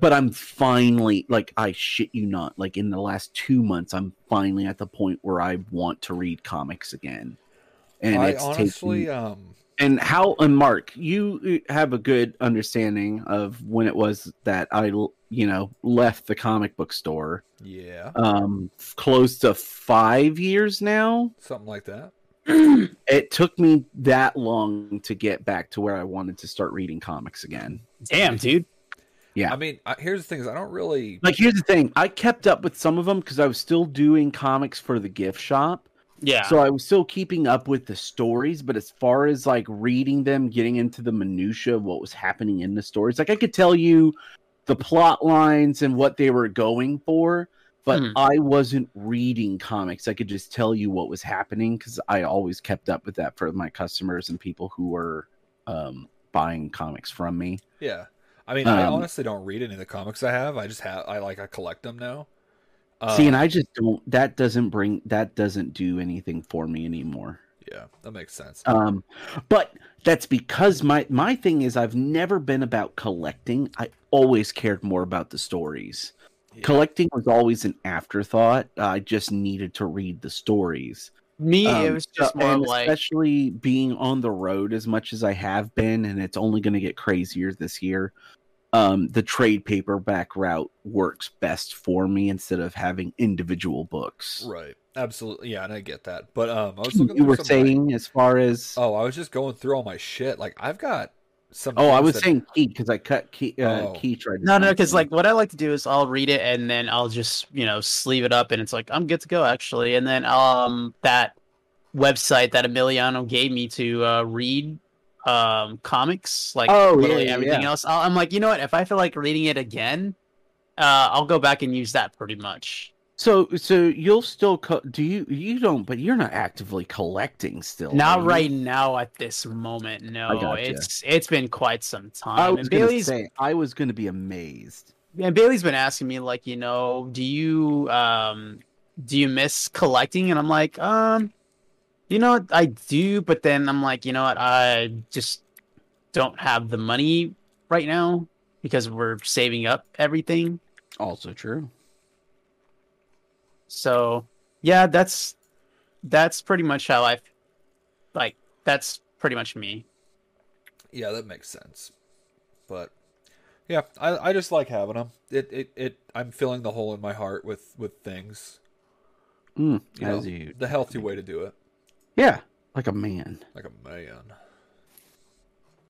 but I'm finally like I shit you not, like in the last two months, I'm finally at the point where I want to read comics again. And I honestly, taken, um, and how and Mark, you uh, have a good understanding of when it was that I, you know, left the comic book store. yeah, Um, close to five years now. something like that. *clears throat* It took me that long to get back to where I wanted to start reading comics again. Damn, dude. Yeah. I mean, here's the thing: is I don't really. Like, here's the thing: I kept up with some of them because I was still doing comics for the gift shop. Yeah. So I was still keeping up with the stories, but as far as like reading them, getting into the minutia of what was happening in the stories, like I could tell you the plot lines and what they were going for, but Mhm. I wasn't reading comics. I could just tell you what was happening because I always kept up with that for my customers and people who were um, buying comics from me. Yeah, I mean, I Um, honestly don't read any of the comics I have. I just have, I like, I collect them now. See, Um, and I just don't. That doesn't bring. That doesn't do anything for me anymore. yeah, that makes sense. Um, but that's because my my thing is I've never been about collecting. I always cared more about the stories. Yeah. Collecting was always an afterthought. I just needed to read the stories. Me, it Um, was just so- more like especially being on the road as much as I have been, and it's only going to get crazier this year. Um, the trade paperback route works best for me instead of having individual books. Right. Absolutely. Yeah, and I get that. But um, I was looking. You were some, like- saying as far as oh, I was just going through all my shit. Like I've got some. Oh, I was that- saying Key because I cut Key. Uh, Oh. Key tried. To no, no, because like what I like to do is I'll read it and then I'll just you know sleeve it up and it's like I'm good to go actually, and then um that website that Emiliano gave me to uh, read um comics like Oh, literally yeah, everything yeah. else. I'll, I'm like you know what if I feel like reading it again, uh I'll go back and use that pretty much. so so you'll still co- do you you don't but you're not actively collecting still. Not you? right now at this moment. No, gotcha. it's it's been quite some time. I was and Bailey's say I was gonna be amazed. and Bailey's been asking me like, you know, do you um do you miss collecting? And I'm like, um, you know what, I do, but then I'm like, you know what, I just don't have the money right now because we're saving up everything. Also true. So yeah, that's that's pretty much how I like that's pretty much me. Yeah, that makes sense. But yeah, I I just like having them. It it it. I'm filling the hole in my heart with with things. Mm, You as know, you, the healthy way to do it, yeah, like a man. like a man.